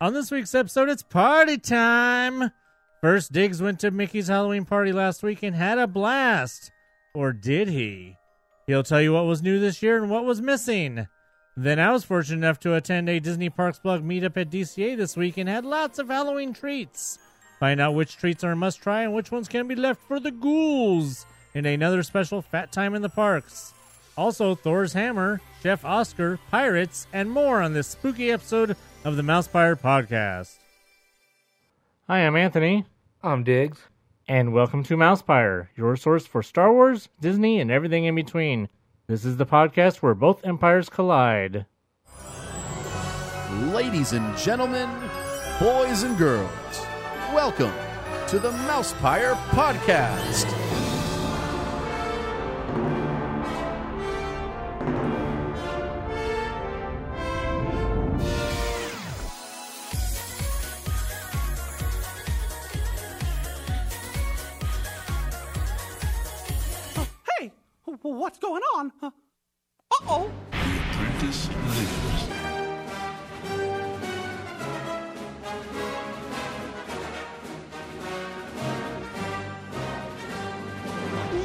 On this week's episode, it's party time. First, Diggs went to Mickey's Halloween party last week and had a blast. Or did he? He'll tell you what was new this year and what was missing. Then I was fortunate enough to attend a Disney Parks blog meetup at DCA this week and had lots of Halloween treats. Find out which treats are a must try and which ones can be left for the ghouls in another special Fat Time in the Parks. Also, Thor's Hammer, Chef Oscar, Pirates, and more on this spooky episode of the Mousepire Podcast. Hi, I'm Anthony, I'm Diggs. and welcome to Mousepire, your source for Star Wars, Disney, and everything in between. This is the podcast where both empires collide. Ladies and gentlemen, boys and girls, welcome to the Mousepire Podcast. W- what's going on? Uh oh. The apprentice lives.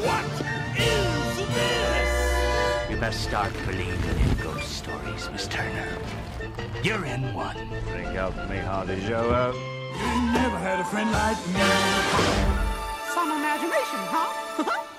What is this? You best start believing in ghost stories, Miss Turner. You're in one. Think out me how to show up. Never had a friend like me. Some imagination, huh?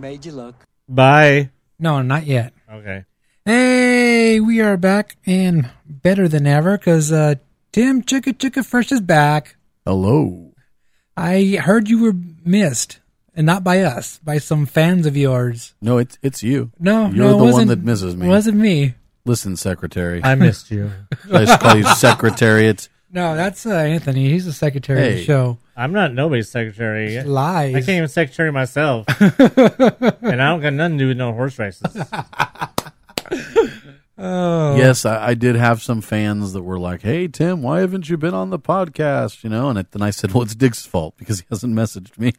Made you look. Bye. No, not yet. Okay. Hey, we are back and better than ever because uh, Tim Chicka Chicka Fresh is back. Hello. I heard you were missed, and not by us, by some fans of yours. No, it's it's you. No, you're no, it the one wasn't- that misses me. It wasn't me. Listen, secretary. I missed you. I just call you secretariat. No, that's uh, Anthony. He's the secretary of Hey. the show. I'm not nobody's secretary. Lies. I can't even secretary myself. and I don't got nothing to do with no horse races. Oh, Yes, I, I did have some fans that were like, "Hey, Tim, why haven't you been on the podcast?" You know, and it, then I said, "Well, it's Diggs' fault because he hasn't messaged me."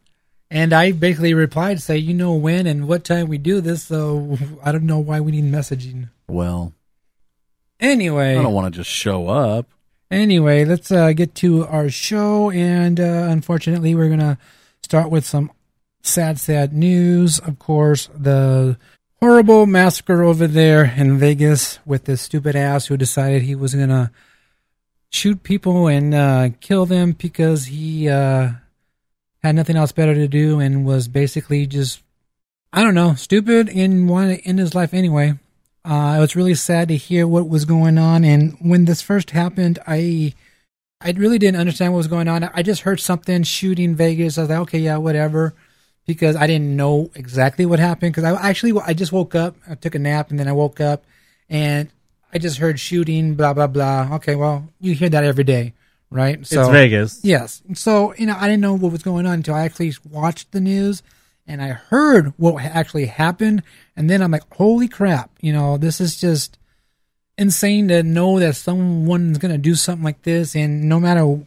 And I basically replied to say, you know when and what time we do this, so I don't know why we need messaging. Well, Anyway, I don't want to just show up. Anyway, let's uh, get to our show. And uh, unfortunately, we're to start with some sad, sad news. Of course, the horrible massacre over there in Vegas with this stupid ass who decided he was to shoot people and uh, kill them because he uh, had nothing else better to do and was basically just, I don't know, stupid and wanted to end his life anyway. Uh, it was really sad to hear what was going on, and when this first happened, I I really didn't understand what was going on. I just heard something shooting Vegas. I was like, okay, yeah, whatever, because I didn't know exactly what happened. Because I actually I just woke up, I took a nap, and then I woke up, and I just heard shooting, blah blah blah. Okay, well, you hear that every day, right? So it's Vegas. Yes. So, you know, I didn't know what was going on until I actually watched the news and I heard what actually happened. And then I'm like, holy crap, you know, this is just insane to know that someone's going to do something like this. And no matter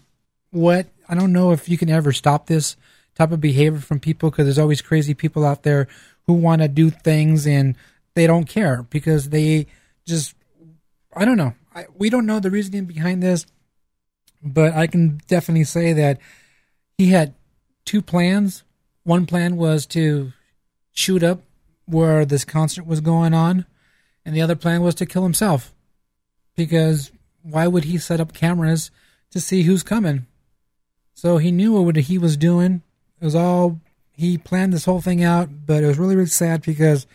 what, I don't know if you can ever stop this type of behavior from people because there's always crazy people out there who want to do things and they don't care because they just, I don't know. I, we don't know the reasoning behind this but I can definitely say that he had two plans. One plan was to shoot up where this concert was going on, and the other plan was to kill himself. Because why would he set up cameras to see who's coming? So he knew what he was doing. It was all he planned this whole thing out, but it was really really sad because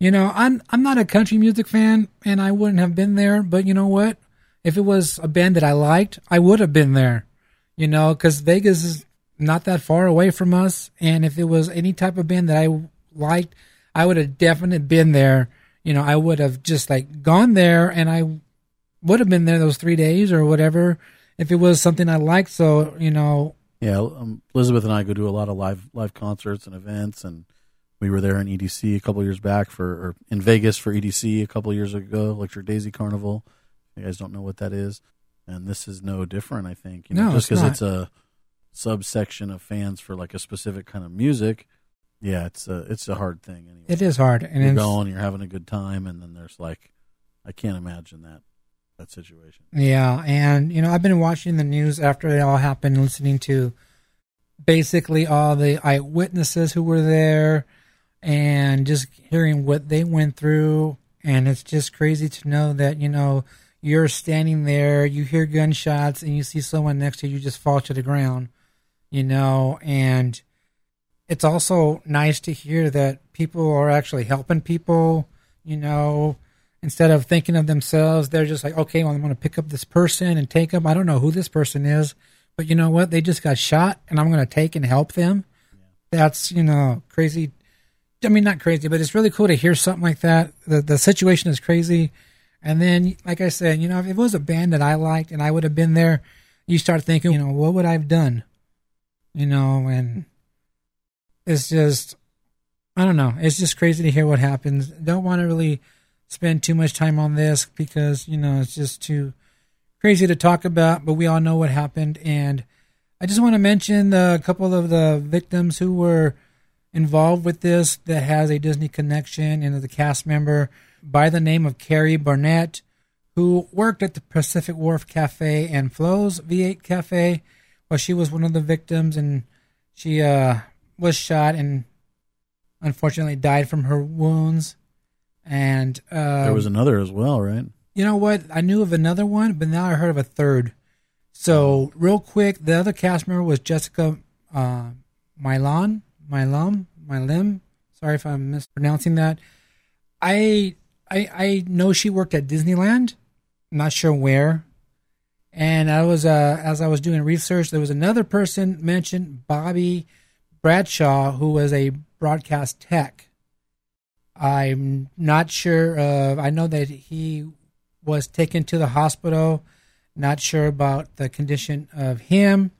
you know, I'm I'm not a country music fan and I wouldn't have been there, but you know what? If it was a band that I liked, I would have been there. You know, cuz Vegas is not that far away from us and if it was any type of band that I liked, I would have definitely been there. You know, I would have just like gone there and I would have been there those 3 days or whatever if it was something I liked. So, you know, Yeah, um, Elizabeth and I go do a lot of live live concerts and events, and we were there in EDC a couple years back for, or in Vegas for EDC a couple years ago, Electric Daisy Carnival. You guys don't know what that is, and this is no different. I think you know, No, just because not. it's a subsection of fans for like a specific kind of music Yeah, it's a it's a hard thing. Anyway, It is hard, and you're it's, going, you're having a good time, and then there's like, I can't imagine that that situation. Yeah, and you know, I've been watching the news after it all happened, listening to basically all the eyewitnesses who were there and just hearing what they went through and it's just crazy to know that, you know, you're standing there, you hear gunshots and you see someone next to you just fall to the ground, you know, and it's also nice to hear that people are actually helping people, you know, instead of thinking of themselves, they're just like, okay, well, I'm going to pick up this person and take them. I don't know who this person is, but you know what? They just got shot, and I'm going to take and help them. That's you know crazy. I mean, not crazy, but it's really cool to hear something like that. The the situation is crazy, and then, like I said, you know, if it was a band that I liked and I would have been there, you start thinking, you know, what would I have done? You know, and it's just, I don't know. It's just crazy to hear what happens. Don't want to really spend too much time on this because you know it's just too crazy to talk about. But we all know what happened, and I just want to mention a couple of the victims who were involved with this that has a Disney connection and the cast member by the name of Carrie Barnett, who worked at the Pacific Wharf Cafe and Flo's V8 Cafe. Well, she was one of the victims, and she uh, was shot and unfortunately died from her wounds. And uh, There was another as well, right? you know what? I knew of another one, but now I heard of a third. So real quick, the other cast member was Jessica uh, Milan, Milam, Milim. Sorry if I'm mispronouncing that. I I I know she worked at Disneyland. I'm not sure where. And I was uh, as I was doing research, there was another person mentioned, Bobby Bradshaw, who was a broadcast tech. I'm not sure. Uh, I know that he was taken to the hospital. Not sure about the condition of him,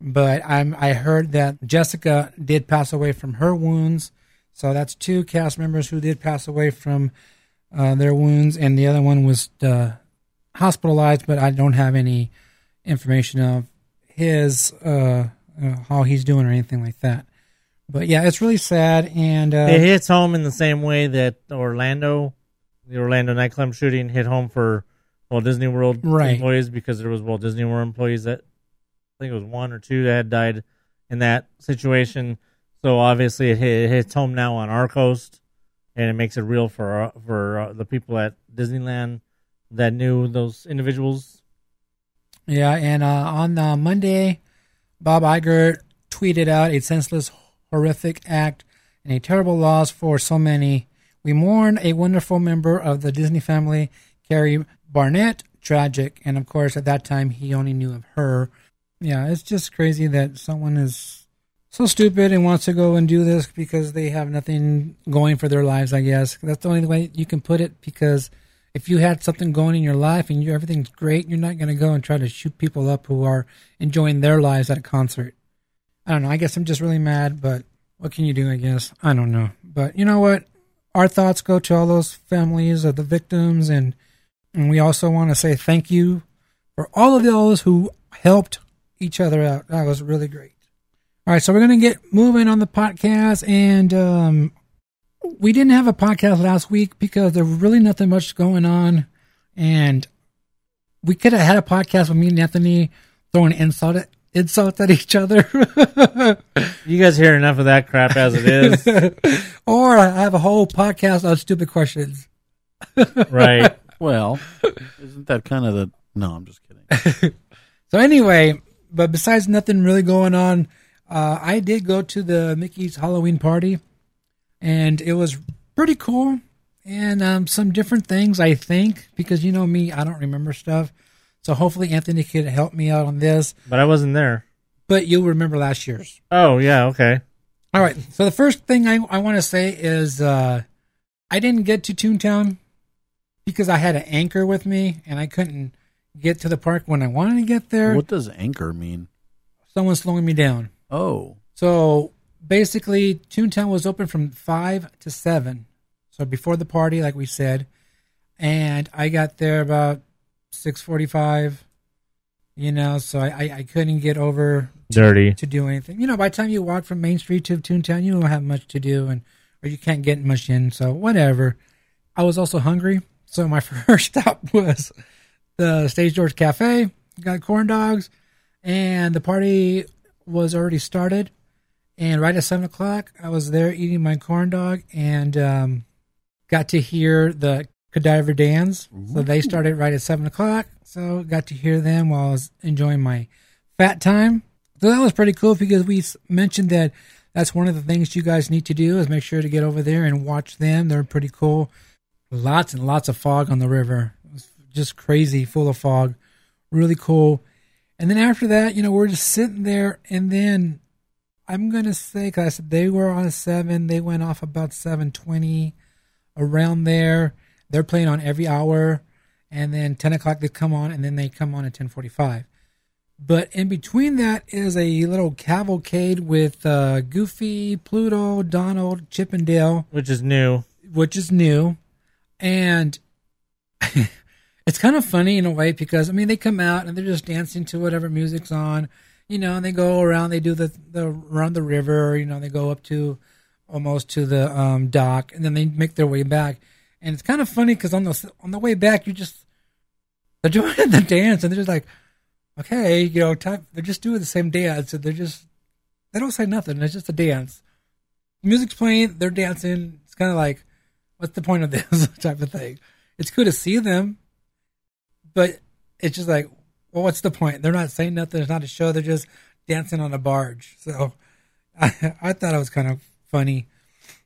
but I'm. I heard that Jessica did pass away from her wounds. So that's two cast members who did pass away from uh, their wounds, and the other one was uh, hospitalized. But I don't have any information of his uh, uh, how he's doing or anything like that. But yeah, it's really sad, and uh, It hits home in the same way that Orlando, the Orlando nightclub shooting, hit home for Walt Disney World Right. employees because there was Walt Disney World employees that I think it was one or two that had died in that situation. So obviously it, hit, it hits home now on our coast, and it makes it real for uh, for uh, the people at Disneyland that knew those individuals. Yeah, and uh, on uh, Monday, Bob Iger tweeted out a senseless, horrific act and a terrible loss for so many. We mourn a wonderful member of the Disney family, Carrie Barnett. Tragic, and of course, at that time, he only knew of her. Yeah, it's just crazy that someone is so stupid and wants to go and do this because they have nothing going for their lives. I guess that's the only way you can put it. Because if you had something going in your life and you, everything's great, you're not going to go and try to shoot people up who are enjoying their lives at a concert. I don't know. I guess I'm just really mad, but what can you do? I guess I don't know. But you know what? Our thoughts go to all those families of the victims, and and we also want to say thank you for all of those who helped each other out. That was really great. All right, so we're gonna get moving on the podcast, and um, we didn't have a podcast last week because there was really nothing much going on, and we could have had a podcast with me and Anthony throwing insult at, insults at each other, You guys hear enough of that crap as it is, or I have a whole podcast on stupid questions. right? Well, isn't that kind of the? No, I'm just kidding. So anyway, but besides nothing really going on, uh, I did go to the Mickey's Halloween party, and it was pretty cool. And um, some different things, I think, because you know me, I don't remember stuff. So hopefully Anthony could help me out on this. But I wasn't there. But you'll remember last year's. Oh yeah, okay. All right. So the first thing I, I want to say is uh, I didn't get to Toontown because I had an anchor with me and I couldn't get to the park when I wanted to get there. What does anchor mean? Someone's slowing me down. Oh, So basically, Toontown was open from five to seven. So before the party, like we said, and I got there about six forty-five, You know, so I, I, I couldn't get over Dirty. to do anything. You know, by the time you walk from Main Street to Toontown, you don't have much to do, and or you can't get much in. So whatever. I was also hungry, so my first stop was the Stage Doors Cafe. Got corn dogs, and the party was already started. And right at seven o'clock, I was there eating my corn dog, and um, got to hear the Cadaver Dans. So they started right at seven o'clock. So got to hear them while I was enjoying my fat time. So that was pretty cool because we mentioned that that's one of the things you guys need to do is make sure to get over there and watch them. They're pretty cool. Lots and lots of fog on the river. It was just crazy, full of fog. Really cool. And then after that, you know, we're just sitting there, and then I'm gonna say, cause they were on seven, they went off about seven twenty, around there. They're playing on every hour, and then ten o'clock they come on, and then they come on at ten forty-five. But in between that is a little cavalcade with uh, Goofy, Pluto, Donald, Chip and Dale, Which is new. which is new, and it's kind of funny in a way because I mean they come out and they're just dancing to whatever music's on, you know, and they go around, they do the the around the river, you know, they go up to almost to the um, dock, and then they make their way back, and it's kind of funny because on the on the way back you just they're doing the dance and they're just like, okay, you know, time, they're just doing the same dance and they're just they don't say nothing, it's just a dance. Music's playing, they're dancing. It's kind of like, what's the point of this type of thing? It's cool to see them, but it's just like, well, what's the point? They're not saying nothing. It's not a show. They're just dancing on a barge. So I, I thought it was kind of funny.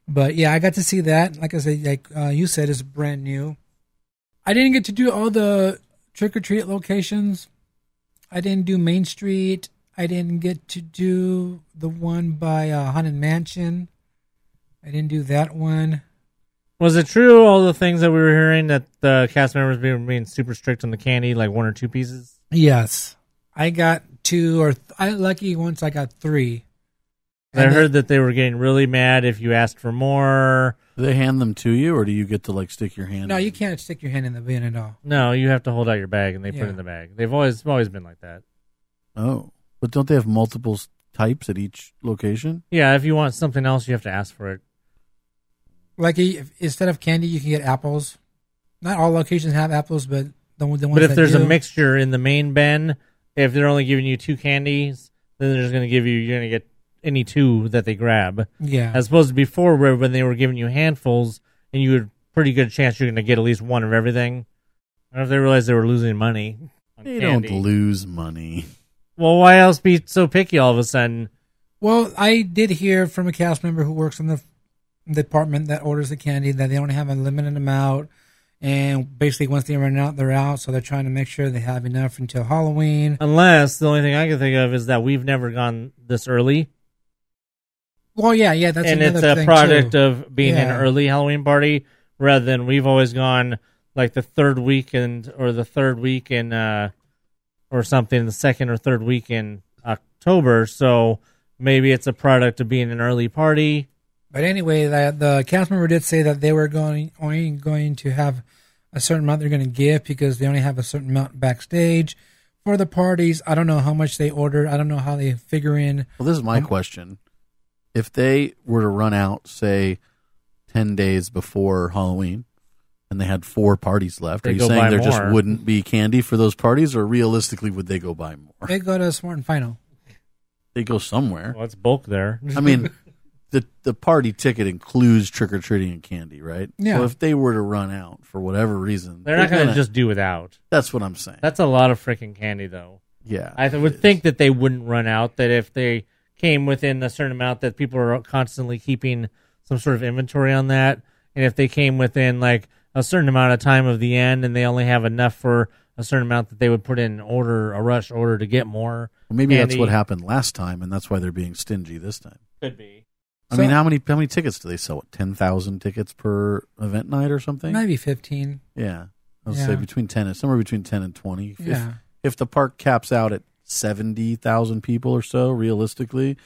But yeah, I got to see that. Like I said, like uh, you said, it's brand new. I didn't get to do all the trick or treat locations. I didn't do Main Street. I didn't get to do the one by uh, Haunted Mansion. I didn't do that one. Was it true all the things that we were hearing that the cast members were being super strict on the candy, like one or two pieces? Yes, I got two or th- I lucky once. I got three. I And heard that they were getting really mad if you asked for more. Do they hand them to you, or do you get to like stick your hand? No, in? you can't stick your hand in the bin at all. No, you have to hold out your bag and they put it in the bag. They've always always been like that. Oh, but don't they have multiple s- types at each location? Yeah, if you want something else, you have to ask for it. Like if, instead of candy, you can get apples. Not all locations have apples, but the, the ones. But if that there's do, a mixture in the main bin, if they're only giving you two candies, then they're just going to give you you're going to get any two that they grab. yeah, As opposed to before, where when they were giving you handfuls, and you had pretty good chance you're going to get at least one of everything. I don't know if they realized they were losing money. On They candy. don't lose money. Well, why else be so picky all of a sudden? Well, I did hear from a cast member who works in the department that orders the candy that they only have a limited amount, and basically once they run out, they're out. So they're trying to make sure they have enough until Halloween. Unless the only thing I can think of is that we've never gone this early, Well, yeah, yeah, that's and it's a product too. of being an early Halloween party rather than we've always gone like the third weekend or the third week in uh or something, the second or third week in October. So maybe it's a product of being an early party. But anyway, the, the cast member did say that they were going only going to have a certain amount they're going to give because they only have a certain amount backstage for the parties. I don't know how much they ordered. I don't know how they figure in. Well, this is my Um, question: If they were to run out, say, ten days before Halloween, and they had four parties left, are you saying buy there just wouldn't be candy for those parties, or realistically, would they go buy more? They go to Smart and Final. They go somewhere. Well, it's bulk there. I mean, the the party ticket includes trick or treating and candy, right? Yeah. So if they were to run out for whatever reason, they're not going to gonna- just do without. That's what I'm saying. That's a lot of freaking candy, though. yeah, I th- would think that they wouldn't run out. That if they came within a certain amount, that people are constantly keeping some sort of inventory on that. And if they came within like a certain amount of time of the end, and they only have enough for a certain amount, that they would put in an order, a rush order to get more. Well, maybe that's what happened last time, and that's why they're being stingy this time. Could be. I So- mean, how many how many tickets do they sell? What, Ten thousand tickets per event night or something? Maybe 15. Yeah, I would Yeah. say between ten and somewhere between ten and twenty. If, Yeah. if the park caps out at seventy thousand people or so, realistically,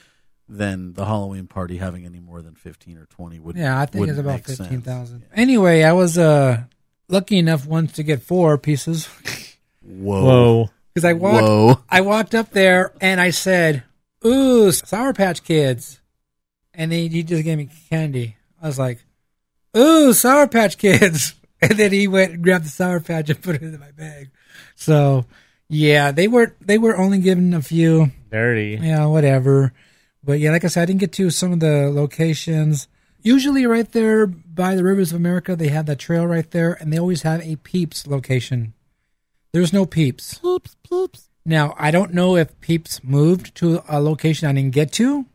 then the Halloween party having any more than fifteen or twenty would Yeah, I think it's about make sense. 15,000. Anyway, I was uh lucky enough once to get four pieces. Whoa. Whoa. because I walked Whoa. I walked up there and I said, "Ooh, Sour Patch Kids," and then he just gave me candy. I was like, "Ooh, Sour Patch Kids," and then he went and grabbed the Sour Patch and put it in my bag. So yeah, they were they were only given a few. Dirty. Yeah, whatever. But yeah, like I said, I didn't get to some of the locations. Usually, right there by the Rivers of America, they have that trail right there, and they always have a Peeps location. There's no Peeps. Peeps, peeps. Now, I don't know if Peeps moved to a location I didn't get to,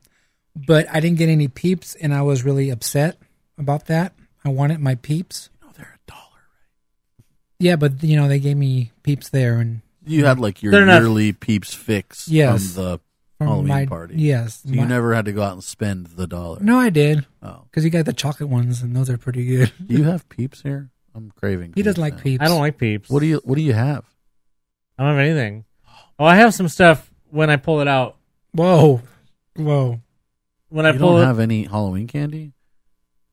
but I didn't get any Peeps, and I was really upset about that. I wanted my Peeps. Oh, they're a dollar. Yeah, but you know they gave me Peeps there, and You had like your They're not- yearly Peeps fix Yes. from the from Halloween my party. yes, So you my- never had to go out and spend the dollar. No, I did Oh. because you got the chocolate ones, and those are pretty good. Do you have Peeps here? I'm craving. He doesn't Peeps like now. Peeps. I don't like peeps. What do you What do you have? I don't have anything. Oh, I have some stuff when I pull it out. Whoa, whoa. When I you pull don't it, have any Halloween candy.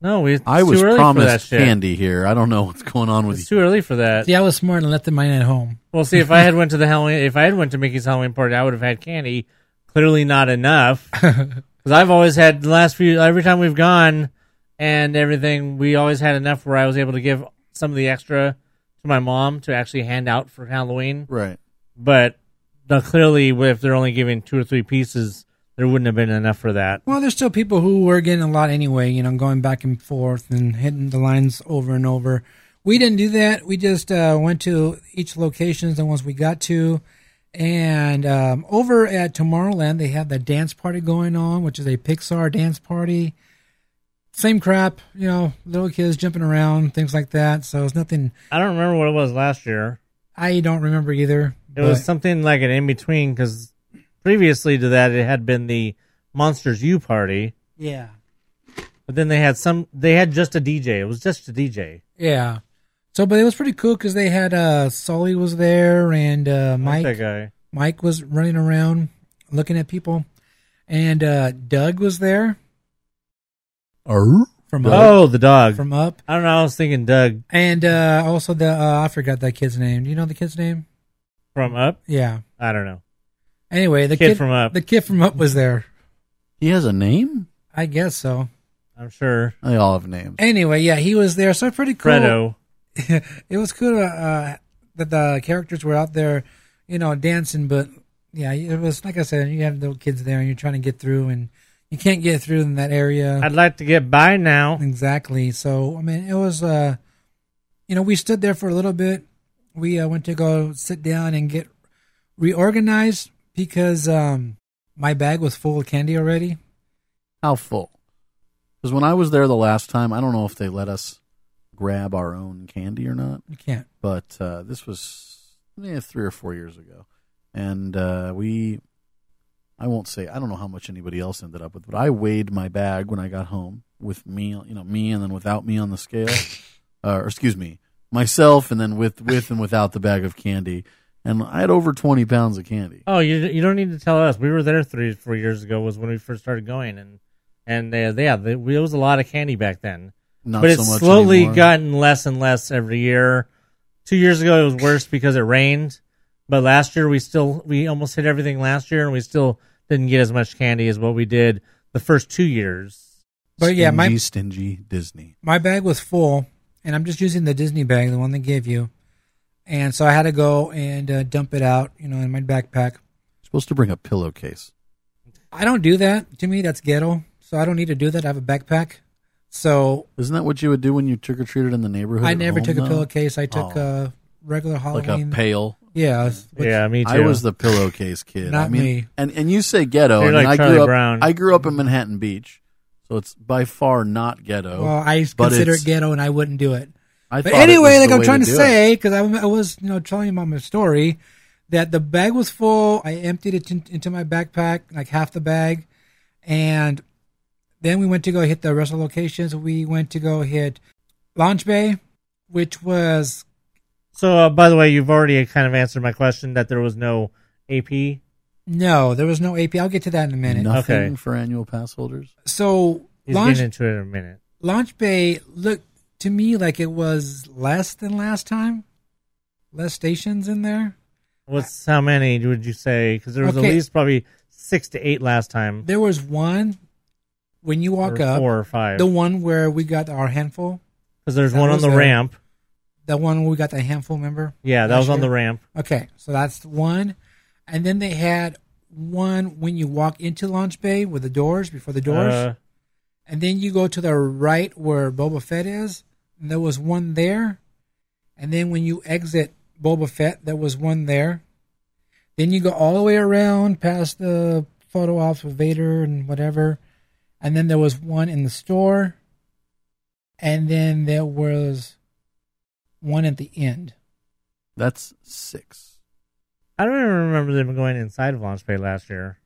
no, we. It's I was too early for that promised shit. candy here. I don't know what's going on with It's you. too early for that. See, I was smart and left the mine at home. Well, see, if I had went to the Halloween, if I had went to Mickey's Halloween party, I would have had candy. Clearly, not enough. Because I've always had the last few. Every time we've gone and everything, we always had enough where I was able to give some of the extra to my mom to actually hand out for Halloween. Right. But the, clearly, if they're only giving two or three pieces, there wouldn't have been enough for that. Well, there's still people who were getting a lot anyway, you know, going back and forth and hitting the lines over and over. We didn't do that. We just uh, went to each locations the ones we got to. And um, over at Tomorrowland, they had the dance party going on, which is a Pixar dance party. Same crap, you know, little kids jumping around, things like that. So it's nothing I don't remember what it was last year. I don't remember either. It was something like an in between because previously to that, it had been the Monsters U party. yeah. But then they had some. They had just a DJ. It was just a DJ. Yeah. So, but it was pretty cool because they had uh, Sully was there and uh, Mike. that guy. Mike was running around looking at people, and uh, Dug was there Arr? from up, Oh, the dog. from up, I don't know. I was thinking Dug and uh, also the uh, I forgot that kid's name. Do you know the kid's name? from Up. Yeah. I don't know. Anyway, the Kid kid, from Up. The kid from Up was there. He has a name. I guess so. I'm sure. They all have names. Anyway, yeah, he was there. So pretty cool. Fredo. it was cool uh, that the characters were out there, you know, dancing. But yeah, it was like I said, you have little kids there, and you're trying to get through, and you can't get through in that area. I'd like to get by now. Exactly. So I mean, it was uh, you know, we stood there for a little bit. We uh, went to go sit down and get reorganized because um, my bag was full of candy already. How full? Because when I was there the last time, I don't know if they let us grab our own candy or not. You can't. but uh, this was eh, three or four years ago, and uh, we. I won't say I don't know how much anybody else ended up with, but I weighed my bag when I got home with me, you know, me, and then without me on the scale, uh, or excuse me, myself, and then with with and without the bag of candy, and I had over twenty pounds of candy. Oh, you you don't need to tell us. We were there three four years ago. Was when we first started going, and and uh, yeah, they, it was a lot of candy back then. Not but so it's much slowly anymore. gotten less and less every year. Two years ago, it was worse because it rained. But last year, we still we almost hit everything last year, and we still didn't get as much candy as what we did the first two years. But yeah, my stingy, stingy Disney. my bag was full, and I'm just using the Disney bag, the one they gave you. And so I had to go and uh, dump it out, you know, in my backpack. supposed to bring a pillowcase. I don't do that. To me, that's ghetto. So I don't need to do that. I have a backpack. So Isn't that what you would do when you trick or treated in the neighborhood? I at never home, took a though? pillowcase. I took Oh. a regular like Halloween. a pail. Yeah, which- yeah, me too. I was the pillowcase kid. Not I mean, me. And and you say ghetto. You're I like I Charlie grew up. Brown. I grew up in Manhattan Beach, so it's by far not ghetto. Well, I but consider it's- it ghetto, and I wouldn't do it. I But anyway, like I'm trying to, do it. say, because I, I was, you know, telling you about my story, that the bag was full. I emptied it in, into my backpack, like half the bag, and then we went to go hit the rest of the locations. We went to go hit Launch Bay, which was So, uh, by the way, you've already kind of answered my question that there was no AP. no, there was no AP. I'll get to that in a minute. nothing Okay. for annual pass holders. So He's Launch getting into it in a minute. Launch Bay looked to me like it was less than last time. Less stations in there. What's how many would you say? Because there was Okay. at least probably six to eight last time. There was one when you walk or up, four or five. the one where we got our handful, Because there's that one on was the a- ramp. the one where we got the handful. Remember? Yeah, that last was on year? the ramp. Okay, so that's one, and then they had one when you walk into launch bay with the doors before the doors, Uh, and then you go to the right where Boba Fett is. And there was one there, and then when you exit Boba Fett, there was one there. Then you go all the way around past the photo ops with Vader and whatever, and then there was one in the store, and then there was one at the end. That's six. I don't even remember them going inside of Launch Bay last year.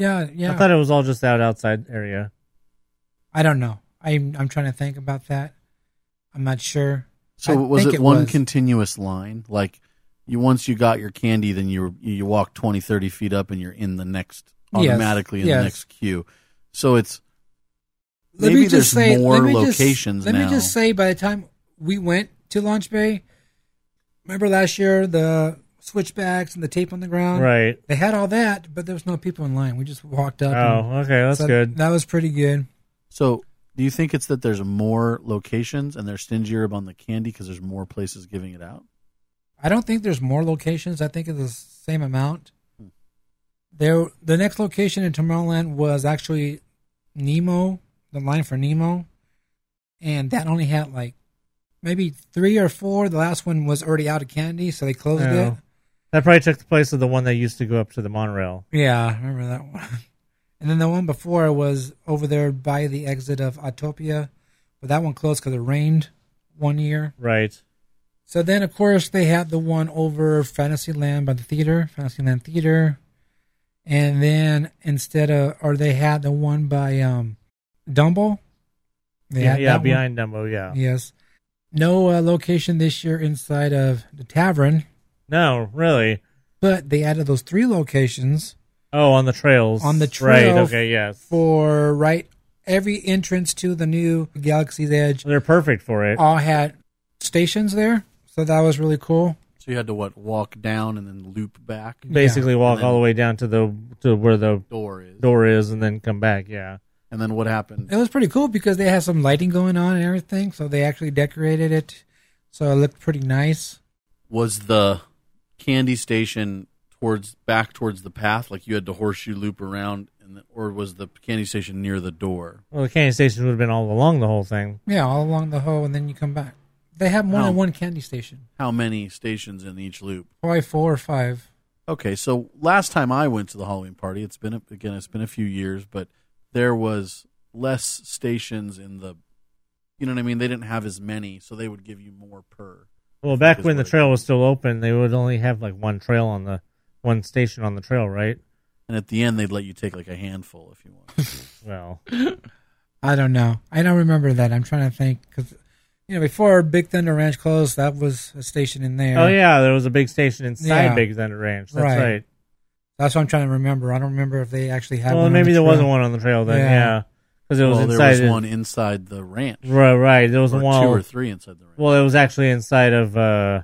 Yeah, yeah. I thought it was all just that outside area. I don't know. I'm I'm trying to think about that. I'm not sure. So I was think it, one was. continuous line? Like you once you got your candy, then you were, you walk 20, 30 feet up, and you're in the next Yes, automatically in yes. the next queue. So it's Let maybe me just there's say, more let me just- locations let now. me just say, by the time we went to Launch Bay, remember last year the switchbacks and the tape on the ground. Right. They had all that, but there was no people in line. We just walked up. and- Oh, okay, that's so good. That was pretty good. So, do you think it's that there's more locations and they're stingier about the candy because there's more places giving it out? I don't think there's more locations. I think it's the same amount. Hmm. There, the next location in Tomorrowland was actually Nemo, the line for Nemo, and that only had like maybe three or four. The last one was already out of candy, so they closed it. That probably took the place of the one that used to go up to the monorail. Yeah, I remember that one. And then the one before was over there by the exit of Autopia, but that one closed because it rained one year. Right. So then, of course, they had the one over Fantasyland by the theater, Fantasyland Theater, and then instead of, or they had the one by um, Dumbo. They yeah, yeah that one. behind Dumbo, yeah. Yes. No uh, location this year inside of the tavern, No, really. but they added those three locations Oh, on the trails. on the Right, okay, yes. for right every entrance to the new Galaxy's Edge. They're perfect for it. All had stations there, so that was really cool. So you had to what walk down and then loop back. Basically walk all the way down to the to where the Door is. door is and then come back, yeah. And then what happened? It was pretty cool because they had some lighting going on and everything, so they actually decorated it, so it looked pretty nice. Was the candy station towards back towards the path, like you had to horseshoe loop around, and the, or was the candy station near the door? Well, the candy station would have been all along the whole thing. Yeah, all along the hoe, and then you come back. They have more How- than one candy station, How many stations in each loop? probably four or five. Okay, so last time I went to the Halloween party, it's been a, again, it's been a few years, but there was less stations in the, you know what I mean? They didn't have as many, so they would give you more per. Well, back when the trail was still open, they would only have like one trail on the one station on the trail, right? And at the end, they'd let you take like a handful if you want. Well, I don't know. I don't remember that. I'm trying to think because you know before Big Thunder Ranch closed, that was a station in there. oh yeah, there was a big station inside Yeah. Big Thunder Ranch. That's Right. right. that's what I'm trying to remember. I don't remember if they actually had. Well, one on maybe the there trail. wasn't one on the trail then. Yeah. Yeah, because it was well, inside. there was of- one inside the ranch. Right, right. There was or one. two or three inside the ranch. Well, it was actually inside of, uh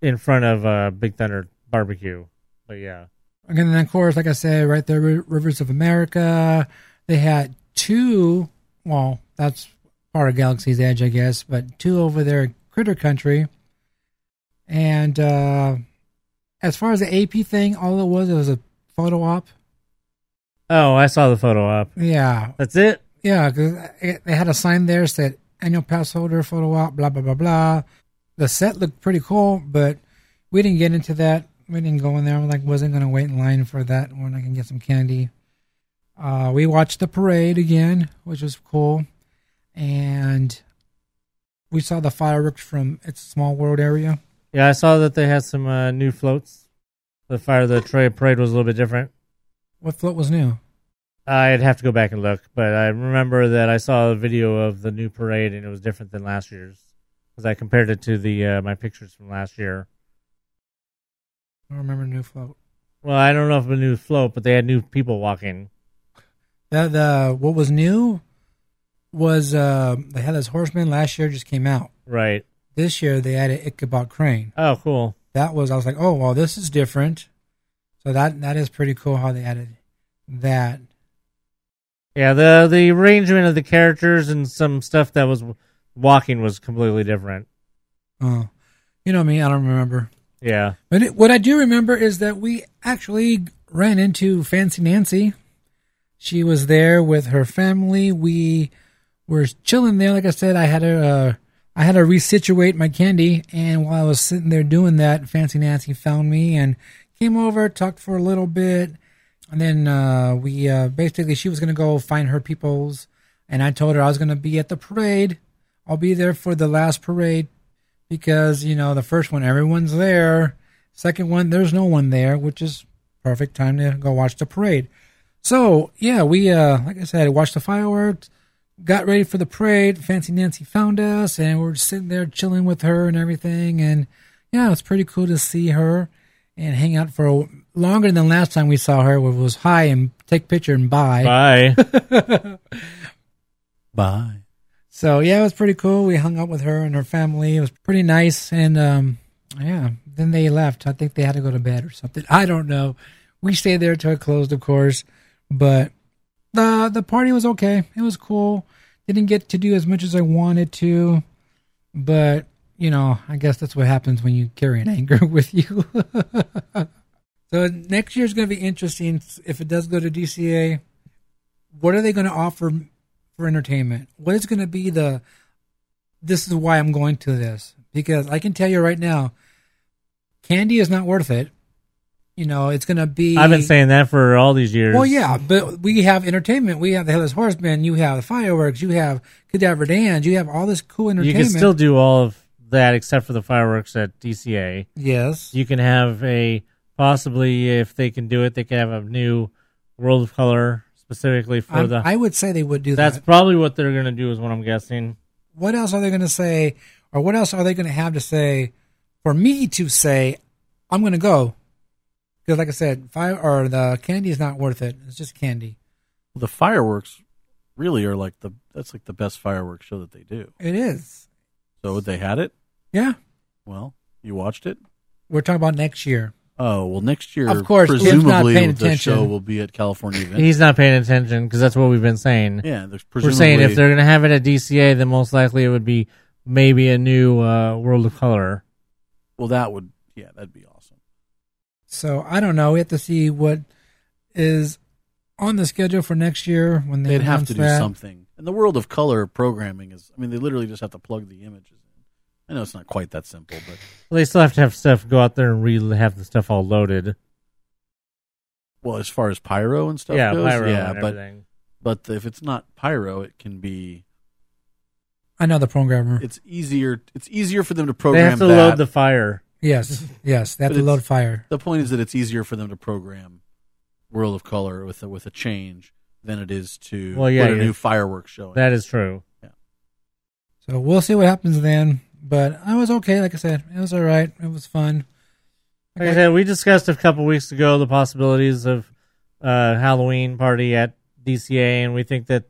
in front of uh Big Thunder Barbecue. But yeah, And then, of course, like I said, right there, Ri- Rivers of America. They had two. Well, that's part of Galaxy's Edge, I guess, but two over there, in Critter Country. And uh as far as the AP thing, all it was, it was a photo op. Oh, I saw the photo op. Yeah, That's it. yeah, because they had a sign there said annual pass holder photo op, blah blah blah blah. The set looked pretty cool, but we didn't get into that. We didn't go in there. I'm like, wasn't gonna wait in line for that when I can get some candy. Uh, we watched the parade again, which was cool, and we saw the fireworks from its small world area. Yeah, I saw that they had some uh, new floats. The fire the parade was a little bit different. What float was new? I'd have to go back and look, but I remember that I saw a video of the new parade and it was different than last year's because I compared it to the uh, my pictures from last year. I don't remember new float. Well, I don't know if a new float, but they had new people walking. That the what was new was uh, they had this horseman last year just came out. Right. This year they added Ichabod Crane. Oh, cool. that was I was like, oh well, this is different. So that that is pretty cool how they added that. Yeah, the the arrangement of the characters and some stuff that was walking was completely different. Oh, you know me, I don't remember. Yeah. But it, what I do remember is that we actually ran into Fancy Nancy. She was there with her family. We were chilling there. Like I said, I had to uh, I had to resituate my candy, and while I was sitting there doing that, Fancy Nancy found me and came over, talked for a little bit, and then uh, we uh, basically she was gonna go find her peoples, and I told her I was gonna be at the parade. I'll be there for the last parade because you know the first one everyone's there, second one there's no one there, which is perfect time to go watch the parade. So yeah, we uh like I said, watched the fireworks, got ready for the parade. Fancy Nancy found us, and we're sitting there chilling with her and everything. And yeah, it's pretty cool to see her and hang out for a, longer than last time we saw her, which was hi and take picture and bye. Bye. Bye. So yeah, it was pretty cool. We hung out with her and her family. It was pretty nice, and um, yeah. Then they left. I think they had to go to bed or something. I don't know. We stayed there till it closed, of course, but the the party was okay. It was cool. Didn't get to do as much as I wanted to, but you know, I guess that's what happens when you carry an anger with you. so next year's going to be interesting. If it does go to DCA, what are they going to offer for entertainment? What is going to be the? This is why I'm going to this because I can tell you right now, candy is not worth it. You know, it's going to be. I've been saying that for all these years. Well, yeah, but we have entertainment. We have the Headless Horseman. You have the fireworks. You have Cadaver Dans. You have all this cool entertainment. you can still do all of that except for the fireworks at DCA. yes. You can have a possibly if they can do it, they can have a new World of Color specifically for I'm- the. I would say they would do that's that. That's probably what they're going to do, is what I'm guessing. What else are they going to say, or what else are they going to have to say for me to say, I'm going to go? Because, like I said, fire or the candy is not worth it. It's just candy. The fireworks really are like the that's like the best fireworks show that they do. It is. So they had it. Yeah. Well, you watched it. We're talking about next year. Oh well, next year, Of course, Tim's not presumably paying the attention. show will be at California Adventure. He's not paying attention because that's what we've been saying. yeah, there's We're saying if they're going to have it at DCA, then most likely it would be maybe a new uh, World of Color. well, that would yeah, that'd be awesome. So I don't know. We have to see what is on the schedule for next year when they They'd have announce to do that. something. And the world of color programming is, I mean, they literally just have to plug the images. I know it's not quite that simple, but They still have to have stuff go out there and re- have the stuff all loaded. well, as far as pyro and stuff yeah, goes, pyro yeah, and but everything. but if it's not pyro, it can be. I know the programmer. It's easier. It's easier for them to program. They program have to that. load the fire. Yes, yes, they have But to load fire. the point is that it's easier for them to program World of Color with a, with a change than it is to Well, yeah, put a yeah. new fireworks showing. That is true. Yeah. So we'll see what happens then. But I was okay. Like I said, it was all right. It was fun. Like I said, we discussed a couple weeks ago the possibilities of uh, Halloween party at DCA, and we think that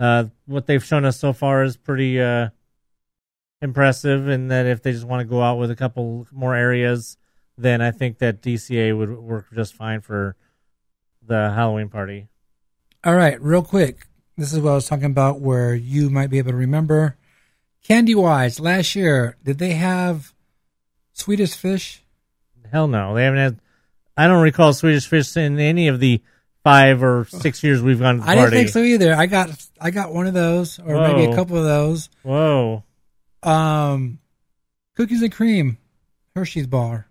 uh, what they've shown us so far is pretty uh, impressive. And that if they just want to go out with a couple more areas, then I think that DCA would work just fine for the Halloween party. All right, real quick. This is what I was talking about where you might be able to remember. Candy wise, last year, did they have Swedish fish? Hell no, they haven't had. I don't recall Swedish Fish in any of the five or six years we've gone to the I party. didn't think so either. I got I got one of those, or maybe a couple of those. Whoa, Um, cookies and cream, Hershey's bar,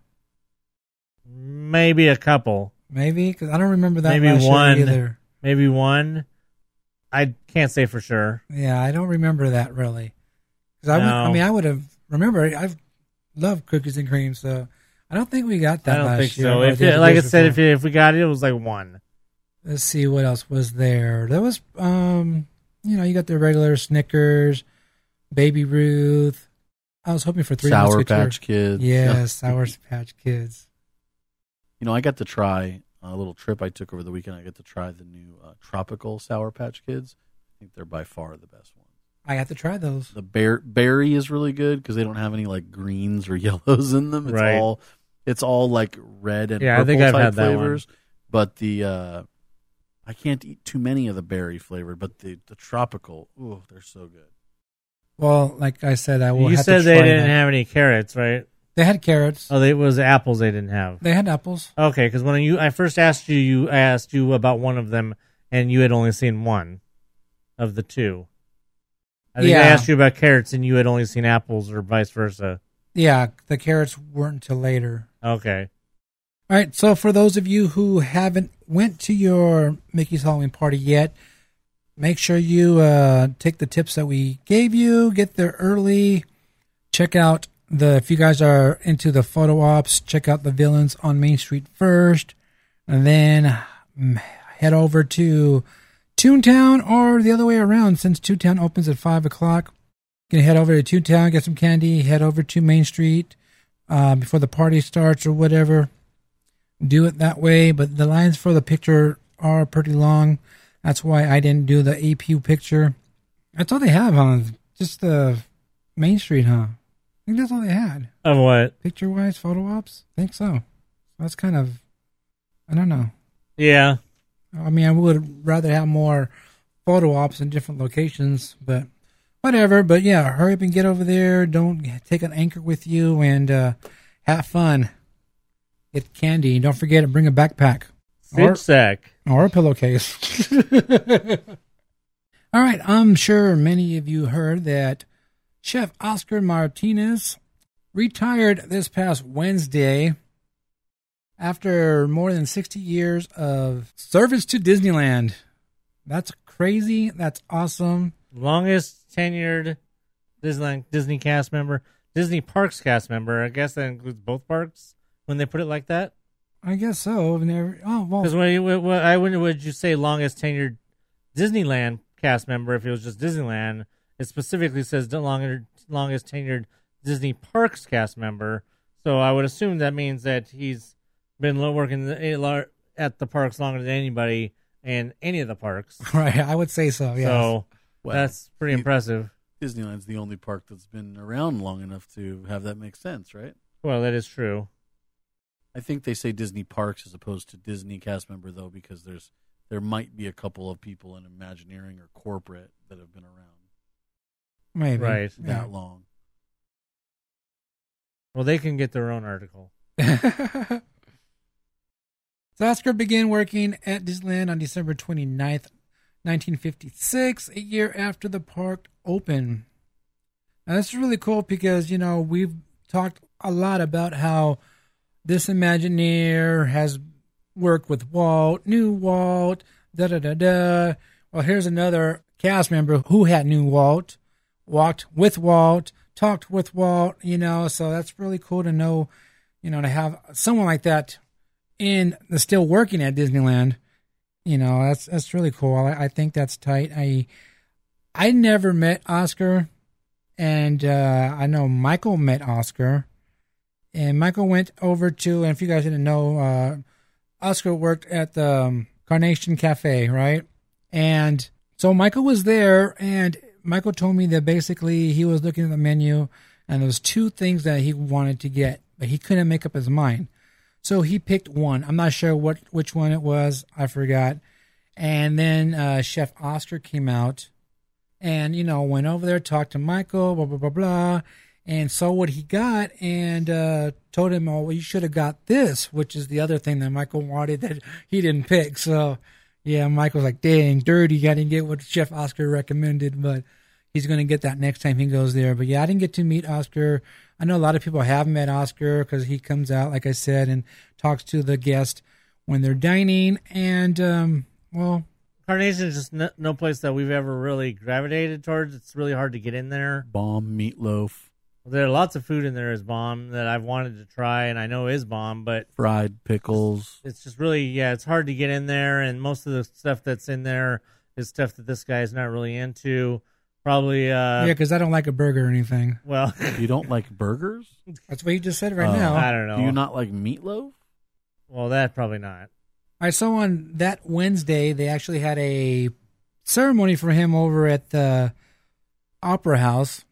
maybe a couple. maybe because I don't remember that Maybe last year one. either. maybe one. I can't say for sure. Yeah, I don't remember that really. 'Cause I, would- I mean, I would have remember. I've loved cookies and cream, so I don't think we got that. I don't last think year, so. If it, like I said, before. if if we got it, it was like one. Let's see what else was there. There was, um, you know, you got the regular Snickers, Baby Ruth. I was hoping for three Sour Musketeer. Patch Kids. Yes, Sour Patch Kids. You know, I got to try a little trip I took over the weekend. I got to try the new uh, tropical Sour Patch Kids. I think they're by far the best one. I have to try those. The bear berry is really good because they don't have any like greens or yellows in them. It's Right. all It's all like red and Yeah, I purple think I've type had that one. flavors. But the uh, I can't eat too many of the berry flavored, but the the tropical, ooh, they're so good. Well, like I said, I will. you have said to they try didn't that. have any carrots, right? They had carrots. Oh, they, it was apples they didn't have. They had apples. Okay, because when you I first asked you, you I asked you about one of them, and you had only seen one of the two. I think I asked you about carrots, and you had only seen apples, or vice versa. Yeah, the carrots weren't until later. Okay. All right, so for those of you who haven't went to your Mickey's Halloween party yet, make sure you uh, take the tips that we gave you, get there early, check out the if you guys are into the photo ops, check out the villains on Main Street first, and then mm, head over to Toontown or the other way around since Toontown opens at five o'clock. You can head over to Toontown, get some candy, head over to Main Street uh, before the party starts or whatever do it that way, but the lines for the picture are pretty long. That's why I didn't do the APU picture. That's all they have on just the Main Street, huh? I think that's all they had. Of what? Picture wise, photo ops? I think so. That's kind of, I don't know. Yeah. I mean, I would rather have more photo ops in different locations, but whatever. But yeah, hurry up and get over there. Don't take an anchor with you and uh, have fun. Get candy. Don't forget to bring a backpack Or- sack. or a pillowcase. All right, I'm sure many of you heard that Chef Oscar Martinez retired this past Wednesday after more than 60 years of service to Disneyland. That's crazy. That's awesome. Longest tenured Disneyland Disney cast member, Disney Parks cast member. I guess that includes both parks when they put it like that. I guess so. Never, oh, Because well, when you, what, what, I wouldn't would you say longest tenured Disneyland cast member if it was just Disneyland? It specifically says the longer, longest tenured Disney Parks cast member. So I would assume that means that he's been working eh, at the parks longer than anybody in any of the parks. right. I would say so. Yeah. So Well, that's pretty you- impressive. Disneyland's the only park that's been around long enough to have that make sense, right? Well, that is true. I think they say Disney parks as opposed to Disney cast member though, because there's there might be a couple of people in Imagineering or corporate that have been around Maybe. Right. Yeah. that long. Well, they can get their own article. so Oscar began working at Disneyland on December 29th, 1956, a year after the park opened. Now, this is really cool because, you know, we've talked a lot about how this Imagineer has worked with Walt, new Walt, da da da da. Well, here's another cast member who had new Walt, walked with Walt, talked with Walt, you know, so that's really cool to know, you know, to have someone like that the still working at Disneyland. You know, that's that's really cool. I, I think that's tight. I I never met Oscar, and uh, I know Michael met Oscar, and Michael went over to. And if you guys didn't know, uh, Oscar worked at the um, Carnation Cafe, right? And so Michael was there, and Michael told me that basically he was looking at the menu, and there was two things that he wanted to get, but he couldn't make up his mind. So he picked one. I'm not sure what which one it was. I forgot. And then uh, Chef Oscar came out, and you know went over there, talked to Michael, blah blah blah blah, and saw what he got, and uh, told him, "Oh, well, you should have got this," which is the other thing that Michael wanted that he didn't pick. So yeah, Michael's like, "Dang, dirty! I didn't get what Chef Oscar recommended, but." He's going to get that next time he goes there. But yeah, I didn't get to meet Oscar. I know a lot of people have met Oscar because he comes out, like I said, and talks to the guest when they're dining. And, um, well, Carnation is just no, no place that we've ever really gravitated towards. It's really hard to get in there. Bomb meatloaf, There are lots of food in there is bomb that I've wanted to try and I know is bomb, but fried pickles. it's just really yeah, it's hard to get in there and most of the stuff that's in there is stuff that this guy is not really into. Probably uh yeah, because I don't like a burger or anything. well You don't like burgers? That's what you just said right Uh, now. I don't know. Do you not like meatloaf? well that probably not. I saw on that Wednesday they actually had a ceremony for him over at the Opera House.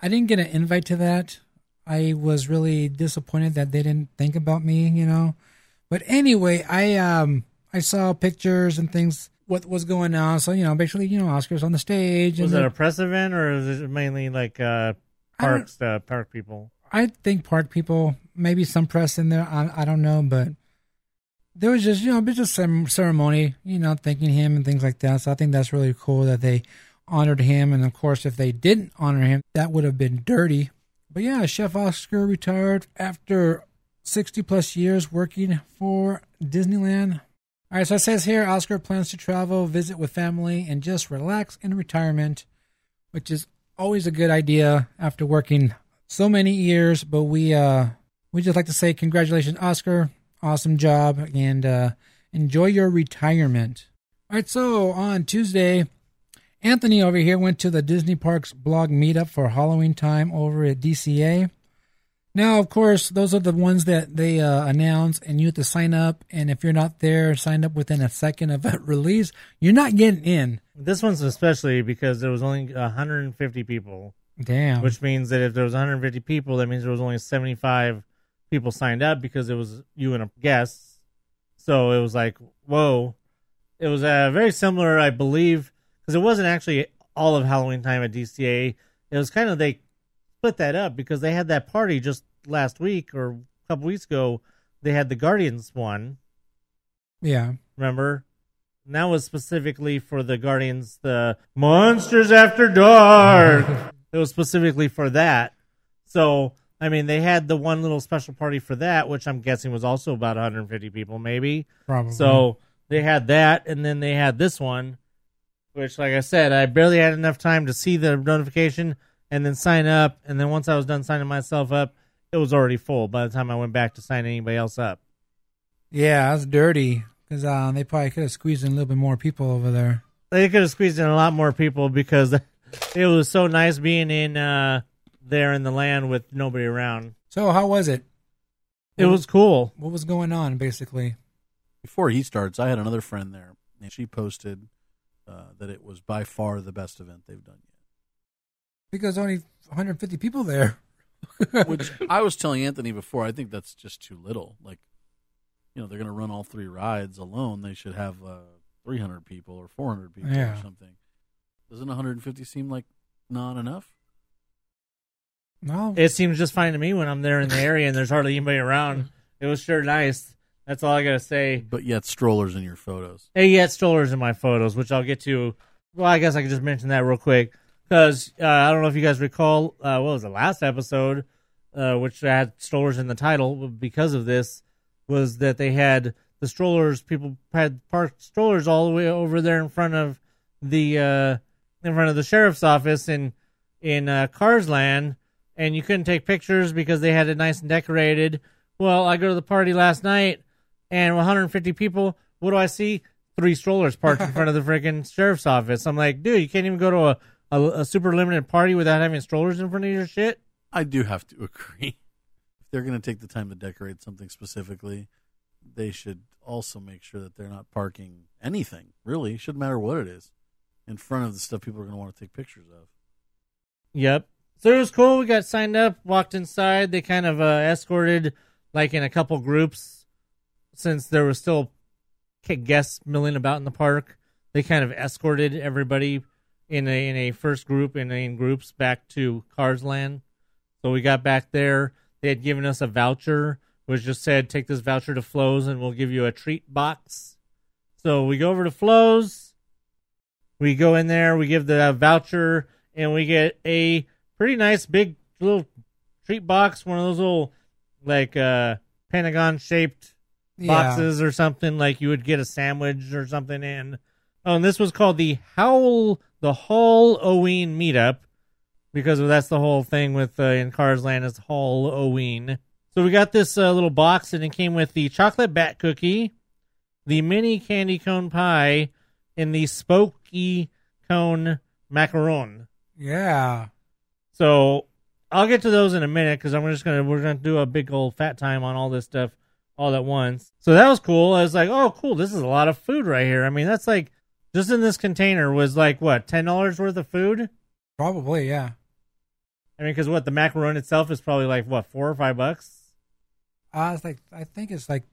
I didn't get an invite to that. I was really disappointed that they didn't think about me, you know. But anyway, I um I saw pictures and things what was going on. So you know, basically, you know, Oscars on the stage. Was it a press event or is it mainly like uh, parks, uh, park people? I think park people, maybe some press in there. I, I don't know, but there was just you know, just some ceremony, you know, thanking him and things like that. So I think that's really cool that they honored him. And of course, if they didn't honor him, that would have been dirty. But yeah, Chef Oscar retired after 60 plus years working for Disneyland. All right, so it says here Oscar plans to travel, visit with family, and just relax in retirement, which is always a good idea after working so many years. But we uh we just like to say congratulations, Oscar. Awesome job, and uh, enjoy your retirement. All right, so on Tuesday, Anthony over here went to the Disney Parks blog meetup for Halloween time over at DCA. Now, of course, those are the ones that they uh, announce, and you have to sign up. And if you're not there, signed up within a second of a release, you're not getting in. This one's especially because there was only 150 people, Damn. which means that if there was 150 people, that means there was only 75 people signed up because it was you and a guest. So it was like, whoa. It was uh, very similar, I believe, because it wasn't actually all of Halloween time at DCA. It was kind of they split that up because they had that party just last week or a couple weeks ago. They had the Guardians one, yeah. remember? And that was specifically for the Guardians, the Monsters After Dark. it was specifically for that. So, I mean, they had the one little special party for that, which I'm guessing was also about 150 people, maybe. Probably. So they had that, and then they had this one, which, like I said, I barely had enough time to see the notification and then sign up. And then once I was done signing myself up, it was already full by the time I went back to sign anybody else up. Yeah, that's dirty because uh, they probably could have squeezed in a little bit more people over there. They could have squeezed in a lot more people because it was so nice being in uh, there in the land with nobody around. So, how was it? It was cool. What was going on, basically? Before he starts, I had another friend there, and she posted uh, that it was by far the best event they've done Because only 150 people there. Which I was telling Anthony before, I think that's just too little. Like, you know, they're going to run all three rides alone. They should have uh, 300 people or 400 people Yeah. or something. Doesn't 150 seem like not enough? No. It seems just fine to me when I'm there in the area and there's hardly anybody around. It was sure nice. That's all I gotta say. But yet, strollers in your photos. Hey, yet, strollers in my photos, which I'll get to. Well, I guess I could just mention that real quick because uh, I don't know if you guys recall. Uh, what was the last episode, uh, which had strollers in the title because of this, was that they had the strollers. People had parked strollers all the way over there in front of the uh, in front of the sheriff's office in in uh, Cars and you couldn't take pictures because they had it nice and decorated. Well, I go to the party last night, and 150 people. What do I see? Three strollers parked in front of the freaking sheriff's office. I'm like, dude, you can't even go to a, a, a super limited party without having strollers in front of your shit. I do have to agree. If they're going to take the time to decorate something specifically, they should also make sure that they're not parking anything. Really, shouldn't matter what it is, in front of the stuff people are going to want to take pictures of. Yep. So it was cool. We got signed up, walked inside. They kind of uh, escorted, like in a couple groups, since there was still guests milling about in the park. They kind of escorted everybody in a in a first group and in groups back to Cars Land. So we got back there. They had given us a voucher, which just said, "Take this voucher to Flo's, and we'll give you a treat box." So we go over to Flo's. We go in there. We give the voucher, and we get a pretty nice big little treat box. One of those little like uh pentagon shaped Yeah. boxes or something like you would get a sandwich or something in. Oh, this was called the Howl the Hall Halloween meetup because that's the whole thing with uh, in Cars Land is Hall Halloween. So we got this uh, little box and it came with the chocolate bat cookie, the mini candy cone pie, and the spooky cone macaron. Yeah. So I'll get to those in a minute because I'm just gonna we're gonna do a big old fat time on all this stuff all at once. So that was cool. I was like, oh, cool. This is a lot of food right here. I mean, that's like just in this container was like what ten dollars worth of food. Probably, yeah. I mean, because what the macaron itself is probably like what four or five bucks. Uh, it's like I think it's like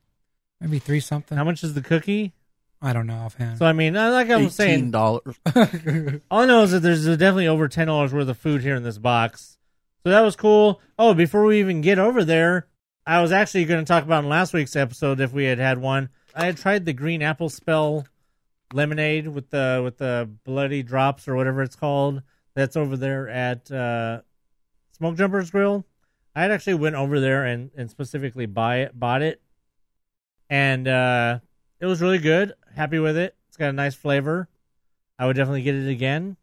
maybe three something. How much is the cookie? I don't know offhand. So I mean, uh, like I was Eighteen saying, dollars. all I know is that there's definitely over ten dollars worth of food here in this box. So that was cool. Oh, before we even get over there, I was actually going to talk about in last week's episode if we had had one. I had tried the green apple spell lemonade with the with the bloody drops or whatever it's called. That's over there at uh, Smoke Jumpers Grill. I had actually went over there and, and specifically buy it, bought it, and uh, it was really good. Happy with it. It's got a nice flavor. I would definitely get it again.